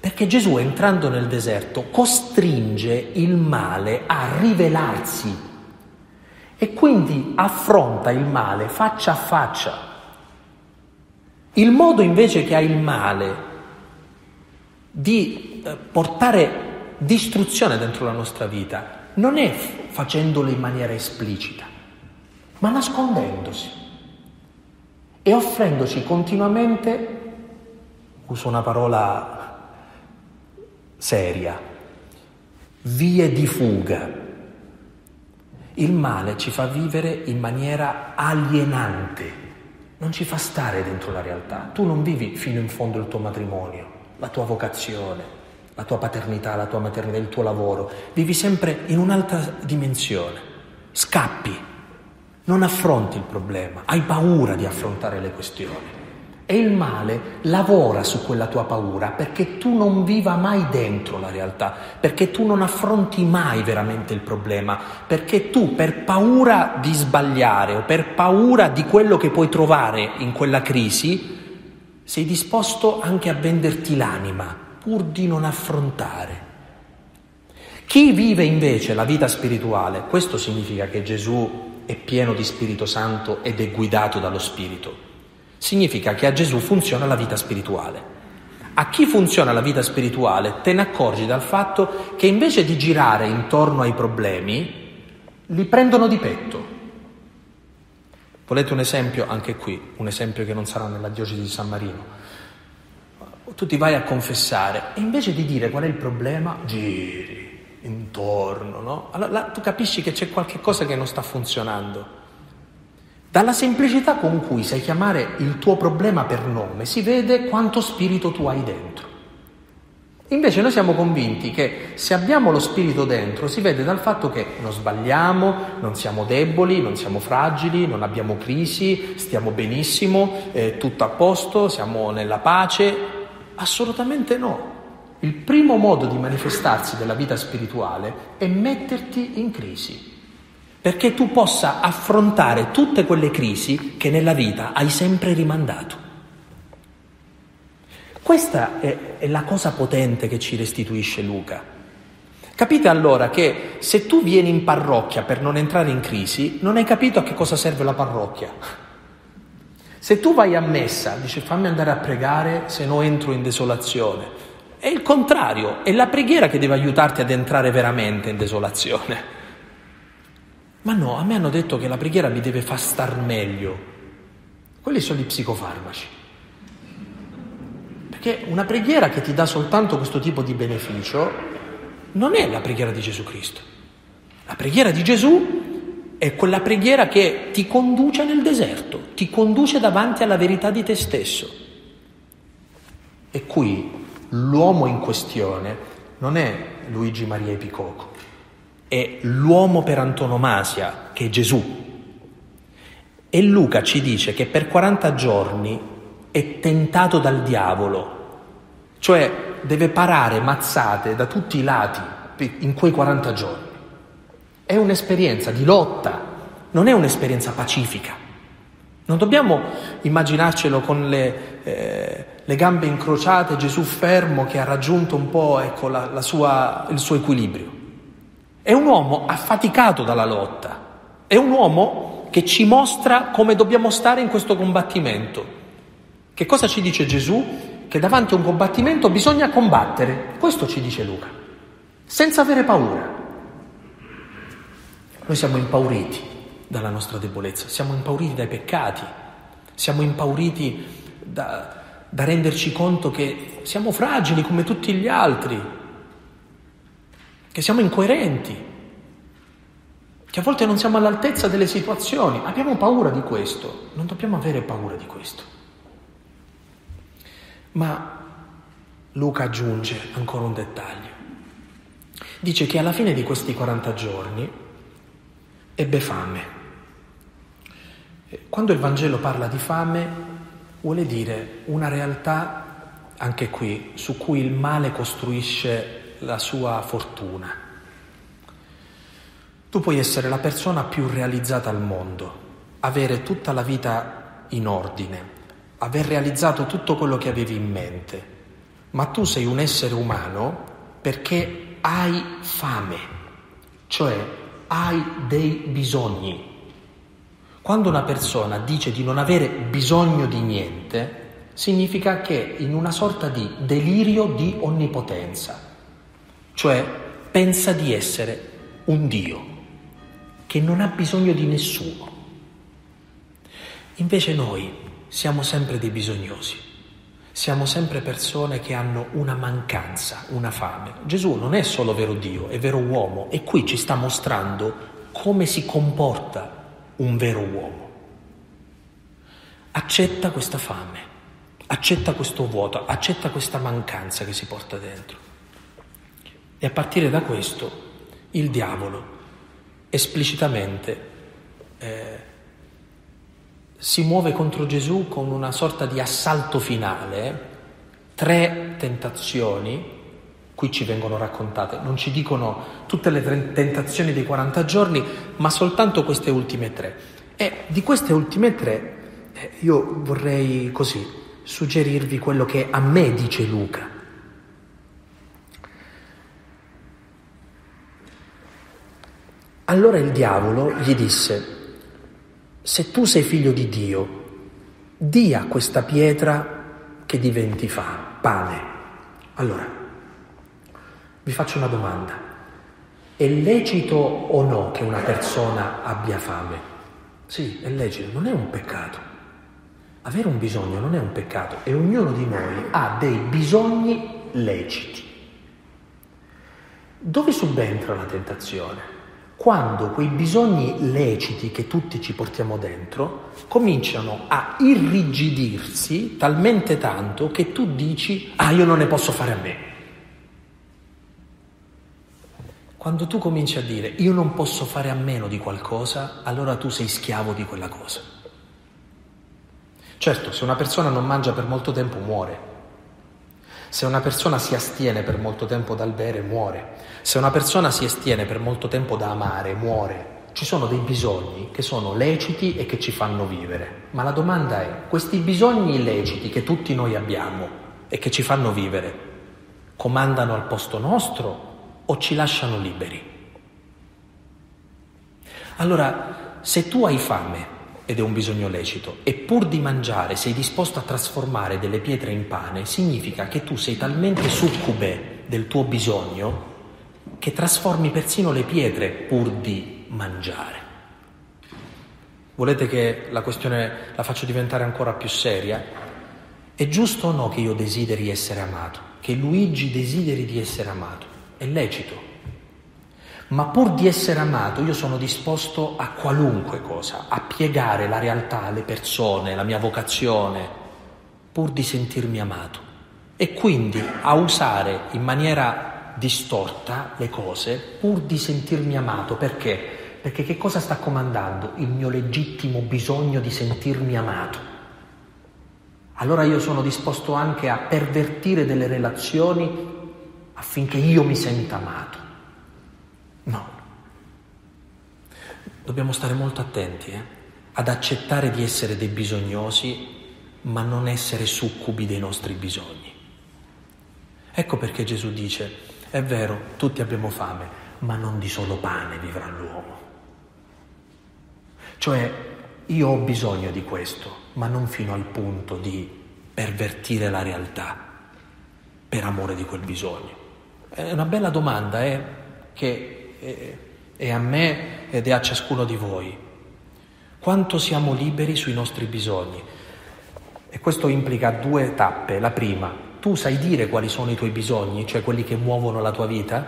Perché Gesù entrando nel deserto costringe il male a rivelarsi e quindi affronta il male faccia a faccia. Il modo invece che ha il male di eh, portare distruzione dentro la nostra vita non è facendolo in maniera esplicita, ma nascondendosi e offrendoci continuamente, uso una parola seria, vie di fuga. Il male ci fa vivere in maniera alienante, non ci fa stare dentro la realtà. Tu non vivi fino in fondo il tuo matrimonio, la tua vocazione, la tua paternità, la tua maternità, il tuo lavoro. Vivi sempre in un'altra dimensione. Scappi, non affronti il problema, hai paura di affrontare le questioni. E il male lavora su quella tua paura perché tu non viva mai dentro la realtà, perché tu non affronti mai veramente il problema, perché tu per paura di sbagliare o per paura di quello che puoi trovare in quella crisi, sei disposto anche a venderti l'anima pur di non affrontare. Chi vive invece la vita spirituale, questo significa che Gesù è pieno di Spirito Santo ed è guidato dallo Spirito significa che a Gesù funziona la vita spirituale. A chi funziona la vita spirituale te ne accorgi dal fatto che invece di girare intorno ai problemi, li prendono di petto. Volete un esempio? Anche qui, un esempio che non sarà nella diocesi di San Marino. Tu ti vai a confessare e invece di dire qual è il problema, giri intorno, no? Allora là, tu capisci che c'è qualche cosa che non sta funzionando. Dalla semplicità con cui sai chiamare il tuo problema per nome si vede quanto spirito tu hai dentro. Invece noi siamo convinti che se abbiamo lo spirito dentro si vede dal fatto che non sbagliamo, non siamo deboli, non siamo fragili, non abbiamo crisi, stiamo benissimo, è tutto a posto, siamo nella pace. Assolutamente no. Il primo modo di manifestarsi della vita spirituale è metterti in crisi, perché tu possa affrontare tutte quelle crisi che nella vita hai sempre rimandato. Questa è, è la cosa potente che ci restituisce Luca. Capite allora che se tu vieni in parrocchia per non entrare in crisi, non hai capito a che cosa serve la parrocchia. Se tu vai a messa, dici fammi andare a pregare se no entro in desolazione. È il contrario, è la preghiera che deve aiutarti ad entrare veramente in desolazione. Ma no, a me hanno detto che la preghiera mi deve far star meglio. Quelli sono i psicofarmaci. Perché una preghiera che ti dà soltanto questo tipo di beneficio non è la preghiera di Gesù Cristo. La preghiera di Gesù è quella preghiera che ti conduce nel deserto, ti conduce davanti alla verità di te stesso. E qui l'uomo in questione non è Luigi Maria Epicoco, è l'uomo per antonomasia, che è Gesù. E Luca ci dice che per 40 giorni è tentato dal diavolo cioè deve parare mazzate da tutti i lati in quei 40 giorni. È un'esperienza di lotta, non è un'esperienza pacifica. Non dobbiamo immaginarcelo con le, eh, le gambe incrociate, Gesù fermo che ha raggiunto un po' ecco, la, la sua, il suo equilibrio. È un uomo affaticato dalla lotta, è un uomo che ci mostra come dobbiamo stare in questo combattimento. Che cosa ci dice Gesù? che davanti a un combattimento bisogna combattere. Questo ci dice Luca, senza avere paura. Noi siamo impauriti dalla nostra debolezza, siamo impauriti dai peccati, siamo impauriti da, da renderci conto che siamo fragili come tutti gli altri, che siamo incoerenti, che a volte non siamo all'altezza delle situazioni. Abbiamo paura di questo, non dobbiamo avere paura di questo. Ma Luca aggiunge ancora un dettaglio. Dice che alla fine di questi 40 giorni ebbe fame. Quando il Vangelo parla di fame vuole dire una realtà, anche qui, su cui il male costruisce la sua fortuna. Tu puoi essere la persona più realizzata al mondo, avere tutta la vita in ordine, aver realizzato tutto quello che avevi in mente, ma tu sei un essere umano perché hai fame, cioè hai dei bisogni. Quando una persona dice di non avere bisogno di niente, significa che in una sorta di delirio di onnipotenza, cioè pensa di essere un Dio che non ha bisogno di nessuno. Invece noi siamo sempre dei bisognosi, siamo sempre persone che hanno una mancanza, una fame. Gesù non è solo vero Dio, è vero uomo e qui ci sta mostrando come si comporta un vero uomo. Accetta questa fame, accetta questo vuoto, accetta questa mancanza che si porta dentro. E a partire da questo il diavolo esplicitamente eh, si muove contro Gesù con una sorta di assalto finale, tre tentazioni, qui ci vengono raccontate, non ci dicono tutte le tentazioni dei 40 giorni, ma soltanto queste ultime tre. E di queste ultime tre eh, io vorrei così suggerirvi quello che a me dice Luca. Allora il diavolo gli disse, se tu sei figlio di Dio, dia questa pietra che diventi fa, pane. Allora, vi faccio una domanda. È lecito o no che una persona abbia fame? Sì, è lecito, non è un peccato. Avere un bisogno non è un peccato e ognuno di noi ha dei bisogni leciti. Dove subentra la tentazione? quando quei bisogni leciti che tutti ci portiamo dentro cominciano a irrigidirsi talmente tanto che tu dici, ah io non ne posso fare a me. Quando tu cominci a dire io non posso fare a meno di qualcosa, allora tu sei schiavo di quella cosa. Certo, se una persona non mangia per molto tempo muore. Se una persona si astiene per molto tempo dal bere, muore. Se una persona si astiene per molto tempo da amare, muore. Ci sono dei bisogni che sono leciti e che ci fanno vivere. Ma la domanda è, questi bisogni leciti che tutti noi abbiamo e che ci fanno vivere, comandano al posto nostro o ci lasciano liberi? Allora, se tu hai fame ed è un bisogno lecito, e pur di mangiare sei disposto a trasformare delle pietre in pane, significa che tu sei talmente succube del tuo bisogno che trasformi persino le pietre pur di mangiare. Volete che la questione la faccio diventare ancora più seria? È giusto o no che io desideri essere amato? Che Luigi desideri di essere amato? È lecito. Ma pur di essere amato io sono disposto a qualunque cosa, a piegare la realtà, le persone, la mia vocazione, pur di sentirmi amato. E quindi a usare in maniera distorta le cose pur di sentirmi amato. Perché? Perché che cosa sta comandando? Il mio legittimo bisogno di sentirmi amato. Allora io sono disposto anche a pervertire delle relazioni affinché io mi senta amato. No. Dobbiamo stare molto attenti eh? ad accettare di essere dei bisognosi, ma non essere succubi dei nostri bisogni. Ecco perché Gesù dice, è vero, tutti abbiamo fame, ma non di solo pane vivrà l'uomo. Cioè, io ho bisogno di questo, ma non fino al punto di pervertire la realtà per amore di quel bisogno. È una bella domanda eh, che è a me ed è a ciascuno di voi. Quanto siamo liberi sui nostri bisogni? E questo implica due tappe. La prima, tu sai dire quali sono i tuoi bisogni, cioè quelli che muovono la tua vita?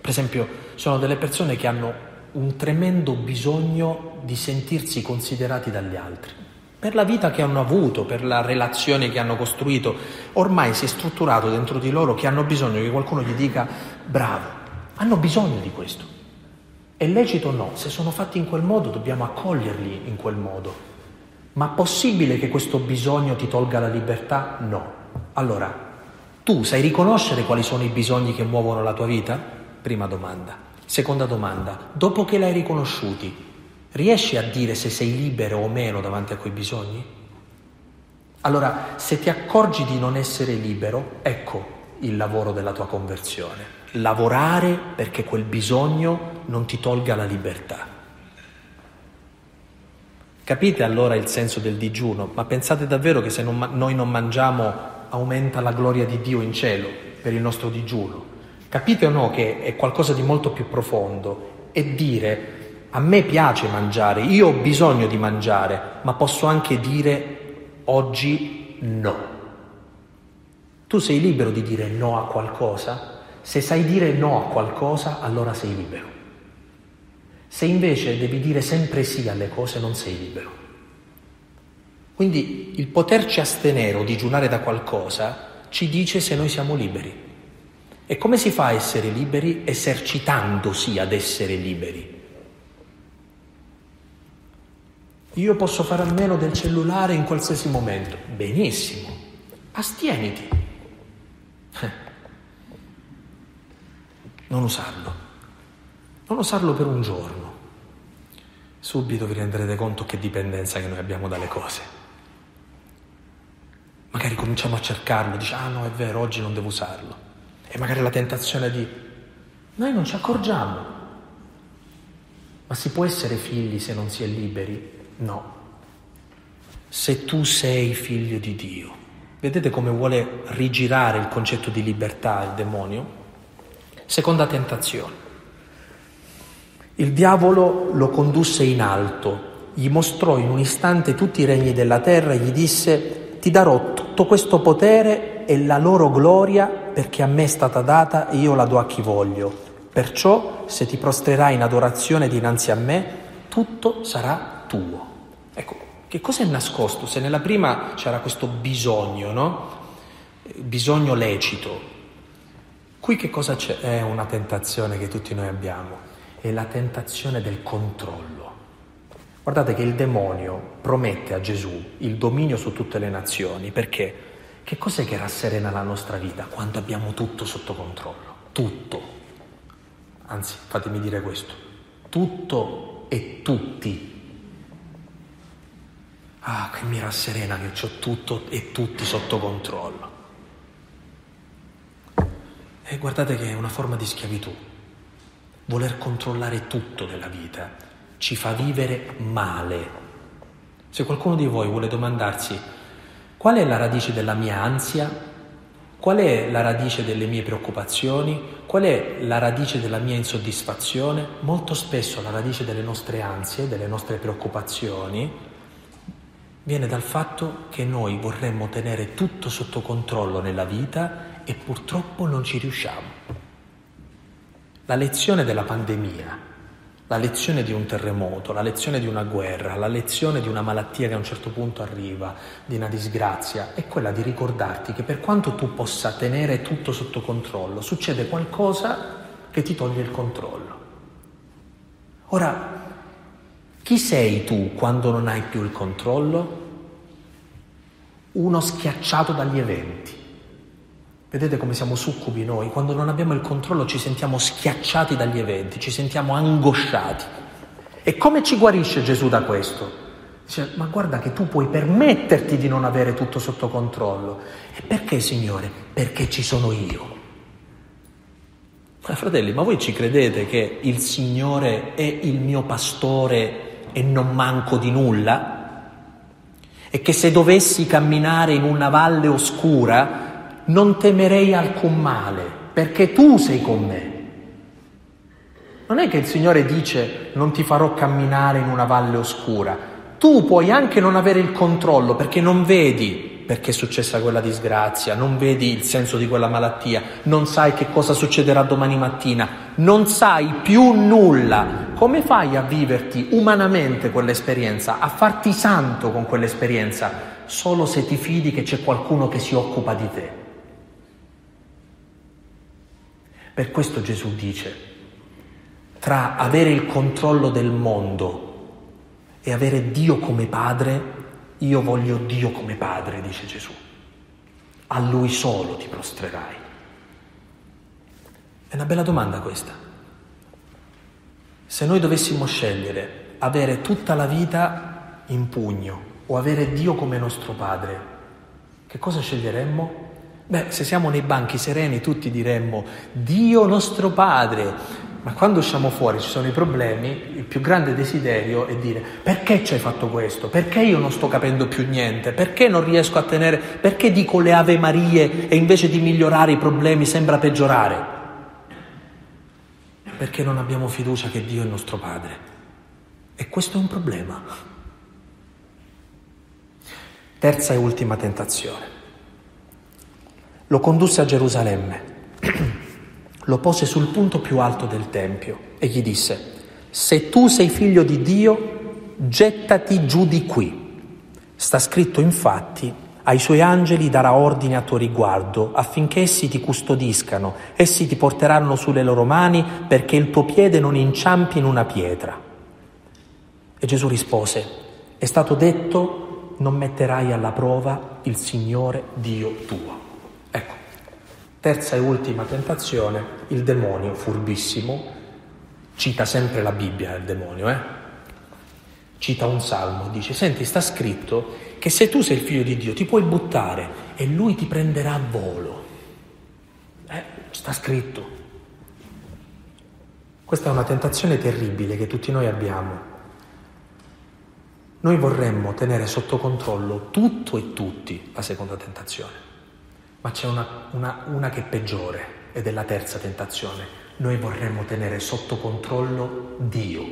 Per esempio, sono delle persone che hanno un tremendo bisogno di sentirsi considerati dagli altri per la vita che hanno avuto, per la relazione che hanno costruito. Ormai si è strutturato dentro di loro che hanno bisogno che qualcuno gli dica bravo, hanno bisogno di questo. È lecito o no? Se sono fatti in quel modo dobbiamo accoglierli in quel modo. Ma possibile che questo bisogno ti tolga la libertà? No. Allora, tu sai riconoscere quali sono i bisogni che muovono la tua vita? Prima domanda. Seconda domanda, dopo che l'hai riconosciuti, Riesci a dire se sei libero o meno davanti a quei bisogni? Allora, se ti accorgi di non essere libero, ecco il lavoro della tua conversione. Lavorare perché quel bisogno non ti tolga la libertà. Capite allora il senso del digiuno? Ma pensate davvero che se non, noi non mangiamo aumenta la gloria di Dio in cielo per il nostro digiuno? Capite o no che è qualcosa di molto più profondo? E dire a me piace mangiare, io ho bisogno di mangiare, ma posso anche dire oggi no. Tu sei libero di dire no a qualcosa? Se sai dire no a qualcosa, allora sei libero. Se invece devi dire sempre sì alle cose, non sei libero. Quindi il poterci astenere o digiunare da qualcosa ci dice se noi siamo liberi. E come si fa a essere liberi? Esercitandosi ad essere liberi. Io posso fare a meno del cellulare in qualsiasi momento. Benissimo, astieniti. Eh. Non usarlo. Non usarlo per un giorno. Subito vi renderete conto che dipendenza che noi abbiamo dalle cose. Magari cominciamo a cercarlo, dici ah no è vero, oggi non devo usarlo. E magari la tentazione di noi non ci accorgiamo. Ma si può essere figli se non si è liberi? No. Se tu sei figlio di Dio. Vedete come vuole rigirare il concetto di libertà il demonio? Seconda tentazione. Il diavolo lo condusse in alto, gli mostrò in un istante tutti i regni della terra e gli disse ti darò tutto questo potere e la loro gloria perché a me è stata data e io la do a chi voglio. Perciò se ti prostrerai in adorazione dinanzi a me, tutto sarà tuo. Che cosa è nascosto? Se nella prima c'era questo bisogno, no? Bisogno lecito. Qui che cosa c'è? È una tentazione che tutti noi abbiamo, è la tentazione del controllo. Guardate che il demonio promette a Gesù il dominio su tutte le nazioni, perché che cos'è che rasserena la nostra vita quando abbiamo tutto sotto controllo? Tutto. Anzi, fatemi dire questo, tutto e tutti. Ah, che mi rasserena che ho tutto e tutti sotto controllo. E guardate che è una forma di schiavitù. Voler controllare tutto della vita ci fa vivere male. Se qualcuno di voi vuole domandarsi qual è la radice della mia ansia, qual è la radice delle mie preoccupazioni, qual è la radice della mia insoddisfazione, molto spesso la radice delle nostre ansie, delle nostre preoccupazioni, viene dal fatto che noi vorremmo tenere tutto sotto controllo nella vita e purtroppo non ci riusciamo. La lezione della pandemia, la lezione di un terremoto, la lezione di una guerra, la lezione di una malattia che a un certo punto arriva, di una disgrazia, è quella di ricordarti che per quanto tu possa tenere tutto sotto controllo, succede qualcosa che ti toglie il controllo. Ora, chi sei tu quando non hai più il controllo? Uno schiacciato dagli eventi Vedete come siamo succubi noi? Quando non abbiamo il controllo ci sentiamo schiacciati dagli eventi, ci sentiamo angosciati. E come ci guarisce Gesù da questo? Dice, ma guarda che tu puoi permetterti di non avere tutto sotto controllo. E perché, Signore? Perché ci sono io. Ma fratelli, ma voi ci credete che il Signore è il mio pastore e non manco di nulla? E che se dovessi camminare in una valle oscura non temerei alcun male, perché tu sei con me. Non è che il Signore dice non ti farò camminare in una valle oscura, tu puoi anche non avere il controllo perché non vedi perché è successa quella disgrazia, non vedi il senso di quella malattia, non sai che cosa succederà domani mattina, non sai più nulla. Come fai a viverti umanamente quell'esperienza, a farti santo con quell'esperienza, solo se ti fidi che c'è qualcuno che si occupa di te? Per questo Gesù dice, tra avere il controllo del mondo e avere Dio come padre, io voglio Dio come padre, dice Gesù. A Lui solo ti prostrerai. È una bella domanda questa. Se noi dovessimo scegliere avere tutta la vita in pugno o avere Dio come nostro padre, che cosa sceglieremmo? Beh, se siamo nei banchi sereni tutti diremmo Dio nostro Padre, ma quando usciamo fuori ci sono i problemi, il più grande desiderio è dire perché ci hai fatto questo? Perché io non sto capendo più niente? Perché non riesco a tenere, perché dico le Ave Marie e invece di migliorare i problemi sembra peggiorare? Perché non abbiamo fiducia che Dio è nostro Padre. E questo è un problema. Terza e ultima tentazione. Lo condusse a Gerusalemme, lo pose sul punto più alto del Tempio e gli disse, se tu sei figlio di Dio, gettati giù di qui. Sta scritto infatti, ai suoi angeli darà ordine a tuo riguardo affinché essi ti custodiscano, essi ti porteranno sulle loro mani perché il tuo piede non inciampi in una pietra. E Gesù rispose, è stato detto, non metterai alla prova il Signore Dio tuo. Terza e ultima tentazione, il demonio, furbissimo, cita sempre la Bibbia il demonio, eh? Cita un salmo, dice, senti, sta scritto che se tu sei il figlio di Dio ti puoi buttare e lui ti prenderà a volo. Eh, sta scritto. Questa è una tentazione terribile che tutti noi abbiamo. Noi vorremmo tenere sotto controllo tutto e tutti, la seconda tentazione. Ma c'è una, una, una che è peggiore ed è la terza tentazione. Noi vorremmo tenere sotto controllo Dio.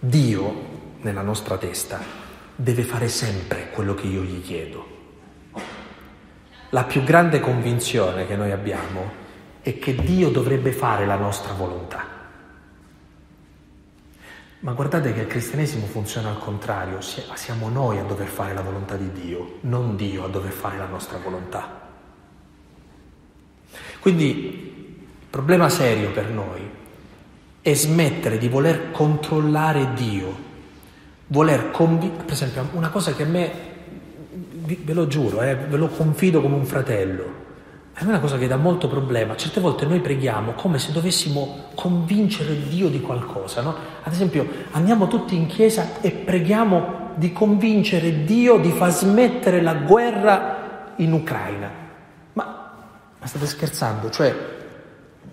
Dio, nella nostra testa, deve fare sempre quello che io gli chiedo. La più grande convinzione che noi abbiamo è che Dio dovrebbe fare la nostra volontà. Ma guardate che il cristianesimo funziona al contrario, siamo noi a dover fare la volontà di Dio, non Dio a dover fare la nostra volontà. Quindi il problema serio per noi è smettere di voler controllare Dio, voler convincere, per esempio una cosa che a me, ve lo giuro, eh, ve lo confido come un fratello, è una cosa che dà molto problema. Certe volte noi preghiamo come se dovessimo convincere Dio di qualcosa. No? Ad esempio, andiamo tutti in chiesa e preghiamo di convincere Dio di far smettere la guerra in Ucraina. Ma, ma state scherzando? Cioè,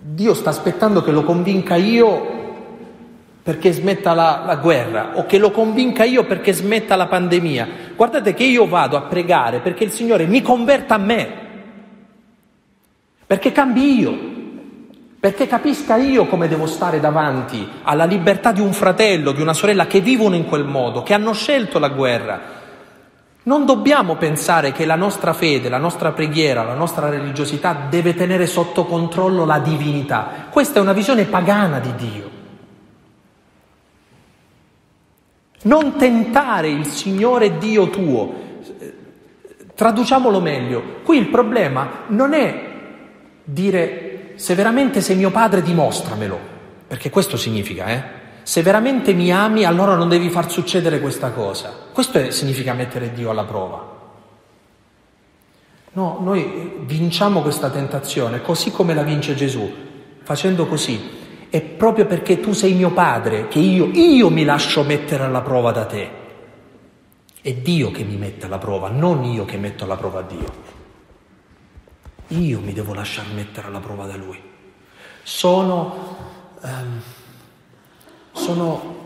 Dio sta aspettando che lo convinca io perché smetta la, la, guerra o che lo convinca io perché smetta la pandemia. Guardate che io vado a pregare perché il Signore mi converta a me perché cambi io, perché capisca io come devo stare davanti alla libertà di un fratello, di una sorella che vivono in quel modo, che hanno scelto la guerra. Non dobbiamo pensare che la nostra fede, la nostra preghiera, la nostra religiosità deve tenere sotto controllo la divinità. Questa è una visione pagana di Dio. Non tentare il Signore Dio tuo. Traduciamolo meglio. Qui il problema non è dire se veramente sei mio padre dimostramelo, perché questo significa, eh? Se veramente mi ami allora non devi far succedere questa cosa. Questo è, significa mettere Dio alla prova. No, noi vinciamo questa tentazione così come la vince Gesù, facendo così. È proprio perché tu sei mio padre che io, io mi lascio mettere alla prova da te. È Dio che mi mette alla prova, non io che metto alla prova Dio. Io mi devo lasciar mettere alla prova da Lui. Sono, ehm, sono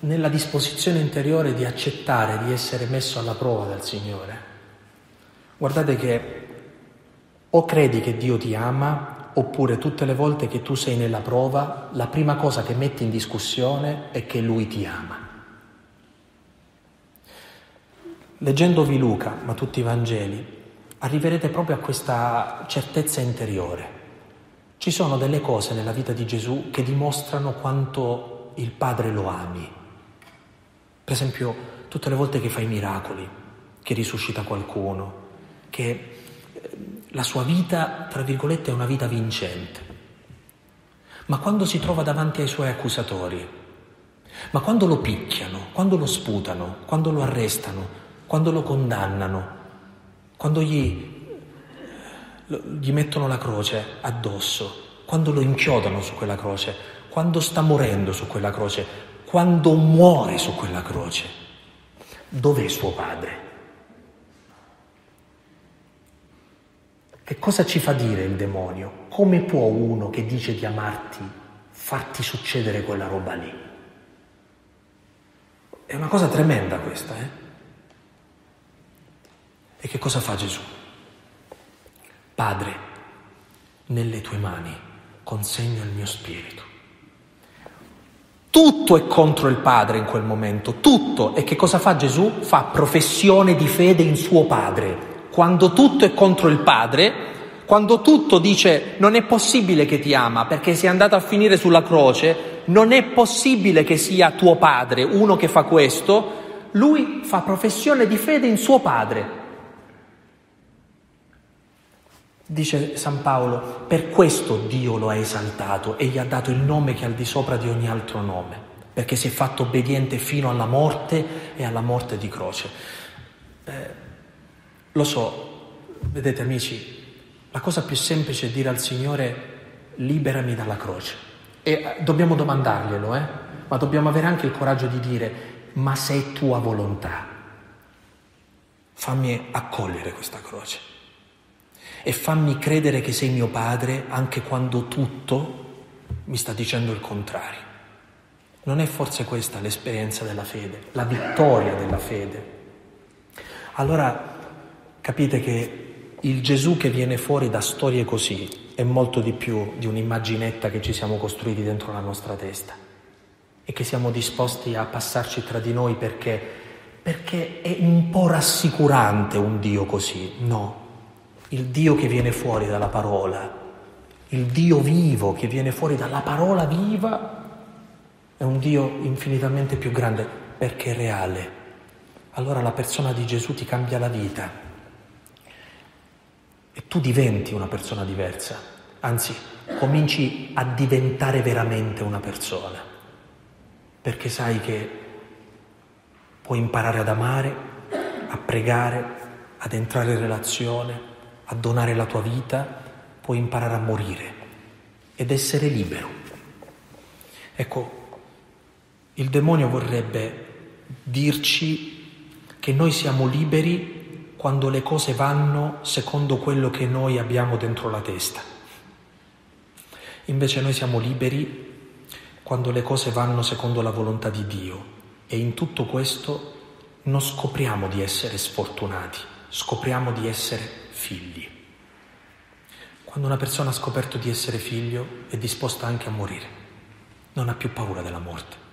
nella disposizione interiore di accettare di essere messo alla prova dal Signore. Guardate che o credi che Dio ti ama, oppure tutte le volte che tu sei nella prova, la prima cosa che metti in discussione è che Lui ti ama. Leggendovi Luca, ma tutti i Vangeli, arriverete proprio a questa certezza interiore. Ci sono delle cose nella vita di Gesù che dimostrano quanto il Padre lo ami. Per esempio, tutte le volte che fa i miracoli, che risuscita qualcuno, che eh, la sua vita, tra virgolette, è una vita vincente. Ma quando si trova davanti ai suoi accusatori, ma quando lo picchiano, quando lo sputano, quando lo arrestano, quando lo condannano, quando gli, gli mettono la croce addosso, quando lo inchiodano su quella croce, quando sta morendo su quella croce, quando muore su quella croce, dov'è suo padre? Che cosa ci fa dire il demonio? Come può uno che dice di amarti farti succedere quella roba lì? È una cosa tremenda questa, eh? E che cosa fa Gesù? Padre, nelle tue mani consegno il mio spirito. Tutto è contro il Padre in quel momento, tutto. E che cosa fa Gesù? Fa professione di fede in suo Padre. Quando tutto è contro il Padre, quando tutto dice non è possibile che ti ama perché sei andato a finire sulla croce, non è possibile che sia tuo Padre uno che fa questo, lui fa professione di fede in suo Padre. Dice San Paolo, per questo Dio lo ha esaltato e gli ha dato il nome che è al di sopra di ogni altro nome, perché si è fatto obbediente fino alla morte e alla morte di croce. Eh, lo so, vedete amici, la cosa più semplice è dire al Signore liberami dalla croce. E eh, dobbiamo domandarglielo, eh? ma dobbiamo avere anche il coraggio di dire, ma se è tua volontà, fammi accogliere questa croce e fammi credere che sei mio padre anche quando tutto mi sta dicendo il contrario. Non è forse questa l'esperienza della fede, la vittoria della fede? Allora capite che il Gesù che viene fuori da storie così è molto di più di un'immaginetta che ci siamo costruiti dentro la nostra testa e che siamo disposti a passarci tra di noi perché, perché è un po' rassicurante un Dio così. No, il Dio che viene fuori dalla parola, il Dio vivo che viene fuori dalla parola viva, è un Dio infinitamente più grande perché è reale. Allora la persona di Gesù ti cambia la vita e tu diventi una persona diversa. anzi cominci a diventare veramente una persona, perché sai che puoi imparare ad amare, a pregare, ad entrare in relazione, a donare la tua vita, puoi imparare a morire ed essere libero. Ecco, il demonio vorrebbe dirci che noi siamo liberi quando le cose vanno secondo quello che noi abbiamo dentro la testa. Invece noi siamo liberi quando le cose vanno secondo la volontà di Dio e in tutto questo non scopriamo di essere sfortunati, scopriamo di essere figli. Quando una persona ha scoperto di essere figlio è disposta anche a morire, non ha più paura della morte.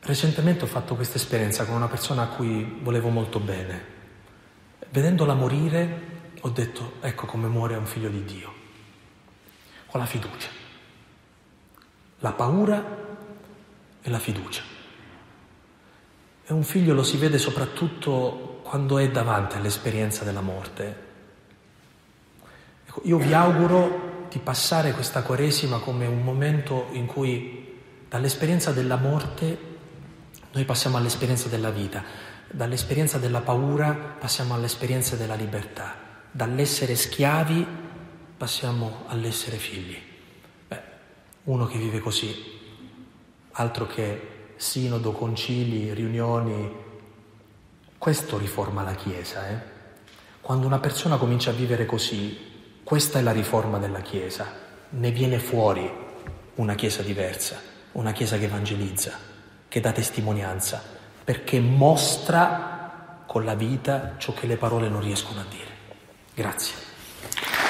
Recentemente ho fatto questa esperienza con una persona a cui volevo molto bene. Vedendola morire ho detto, ecco come muore un figlio di Dio. Ho la fiducia. La paura e la fiducia. E un figlio lo si vede soprattutto quando è davanti all'esperienza della morte. Ecco, io vi auguro di passare questa Quaresima come un momento in cui dall'esperienza della morte noi passiamo all'esperienza della vita, dall'esperienza della paura passiamo all'esperienza della libertà, dall'essere schiavi passiamo all'essere figli. Beh, uno che vive così, altro che sinodo, concili, riunioni, questo riforma la Chiesa. Eh? Quando una persona comincia a vivere così, questa è la riforma della Chiesa, ne viene fuori una Chiesa diversa, una Chiesa che evangelizza che dà testimonianza, perché mostra con la vita ciò che le parole non riescono a dire. Grazie.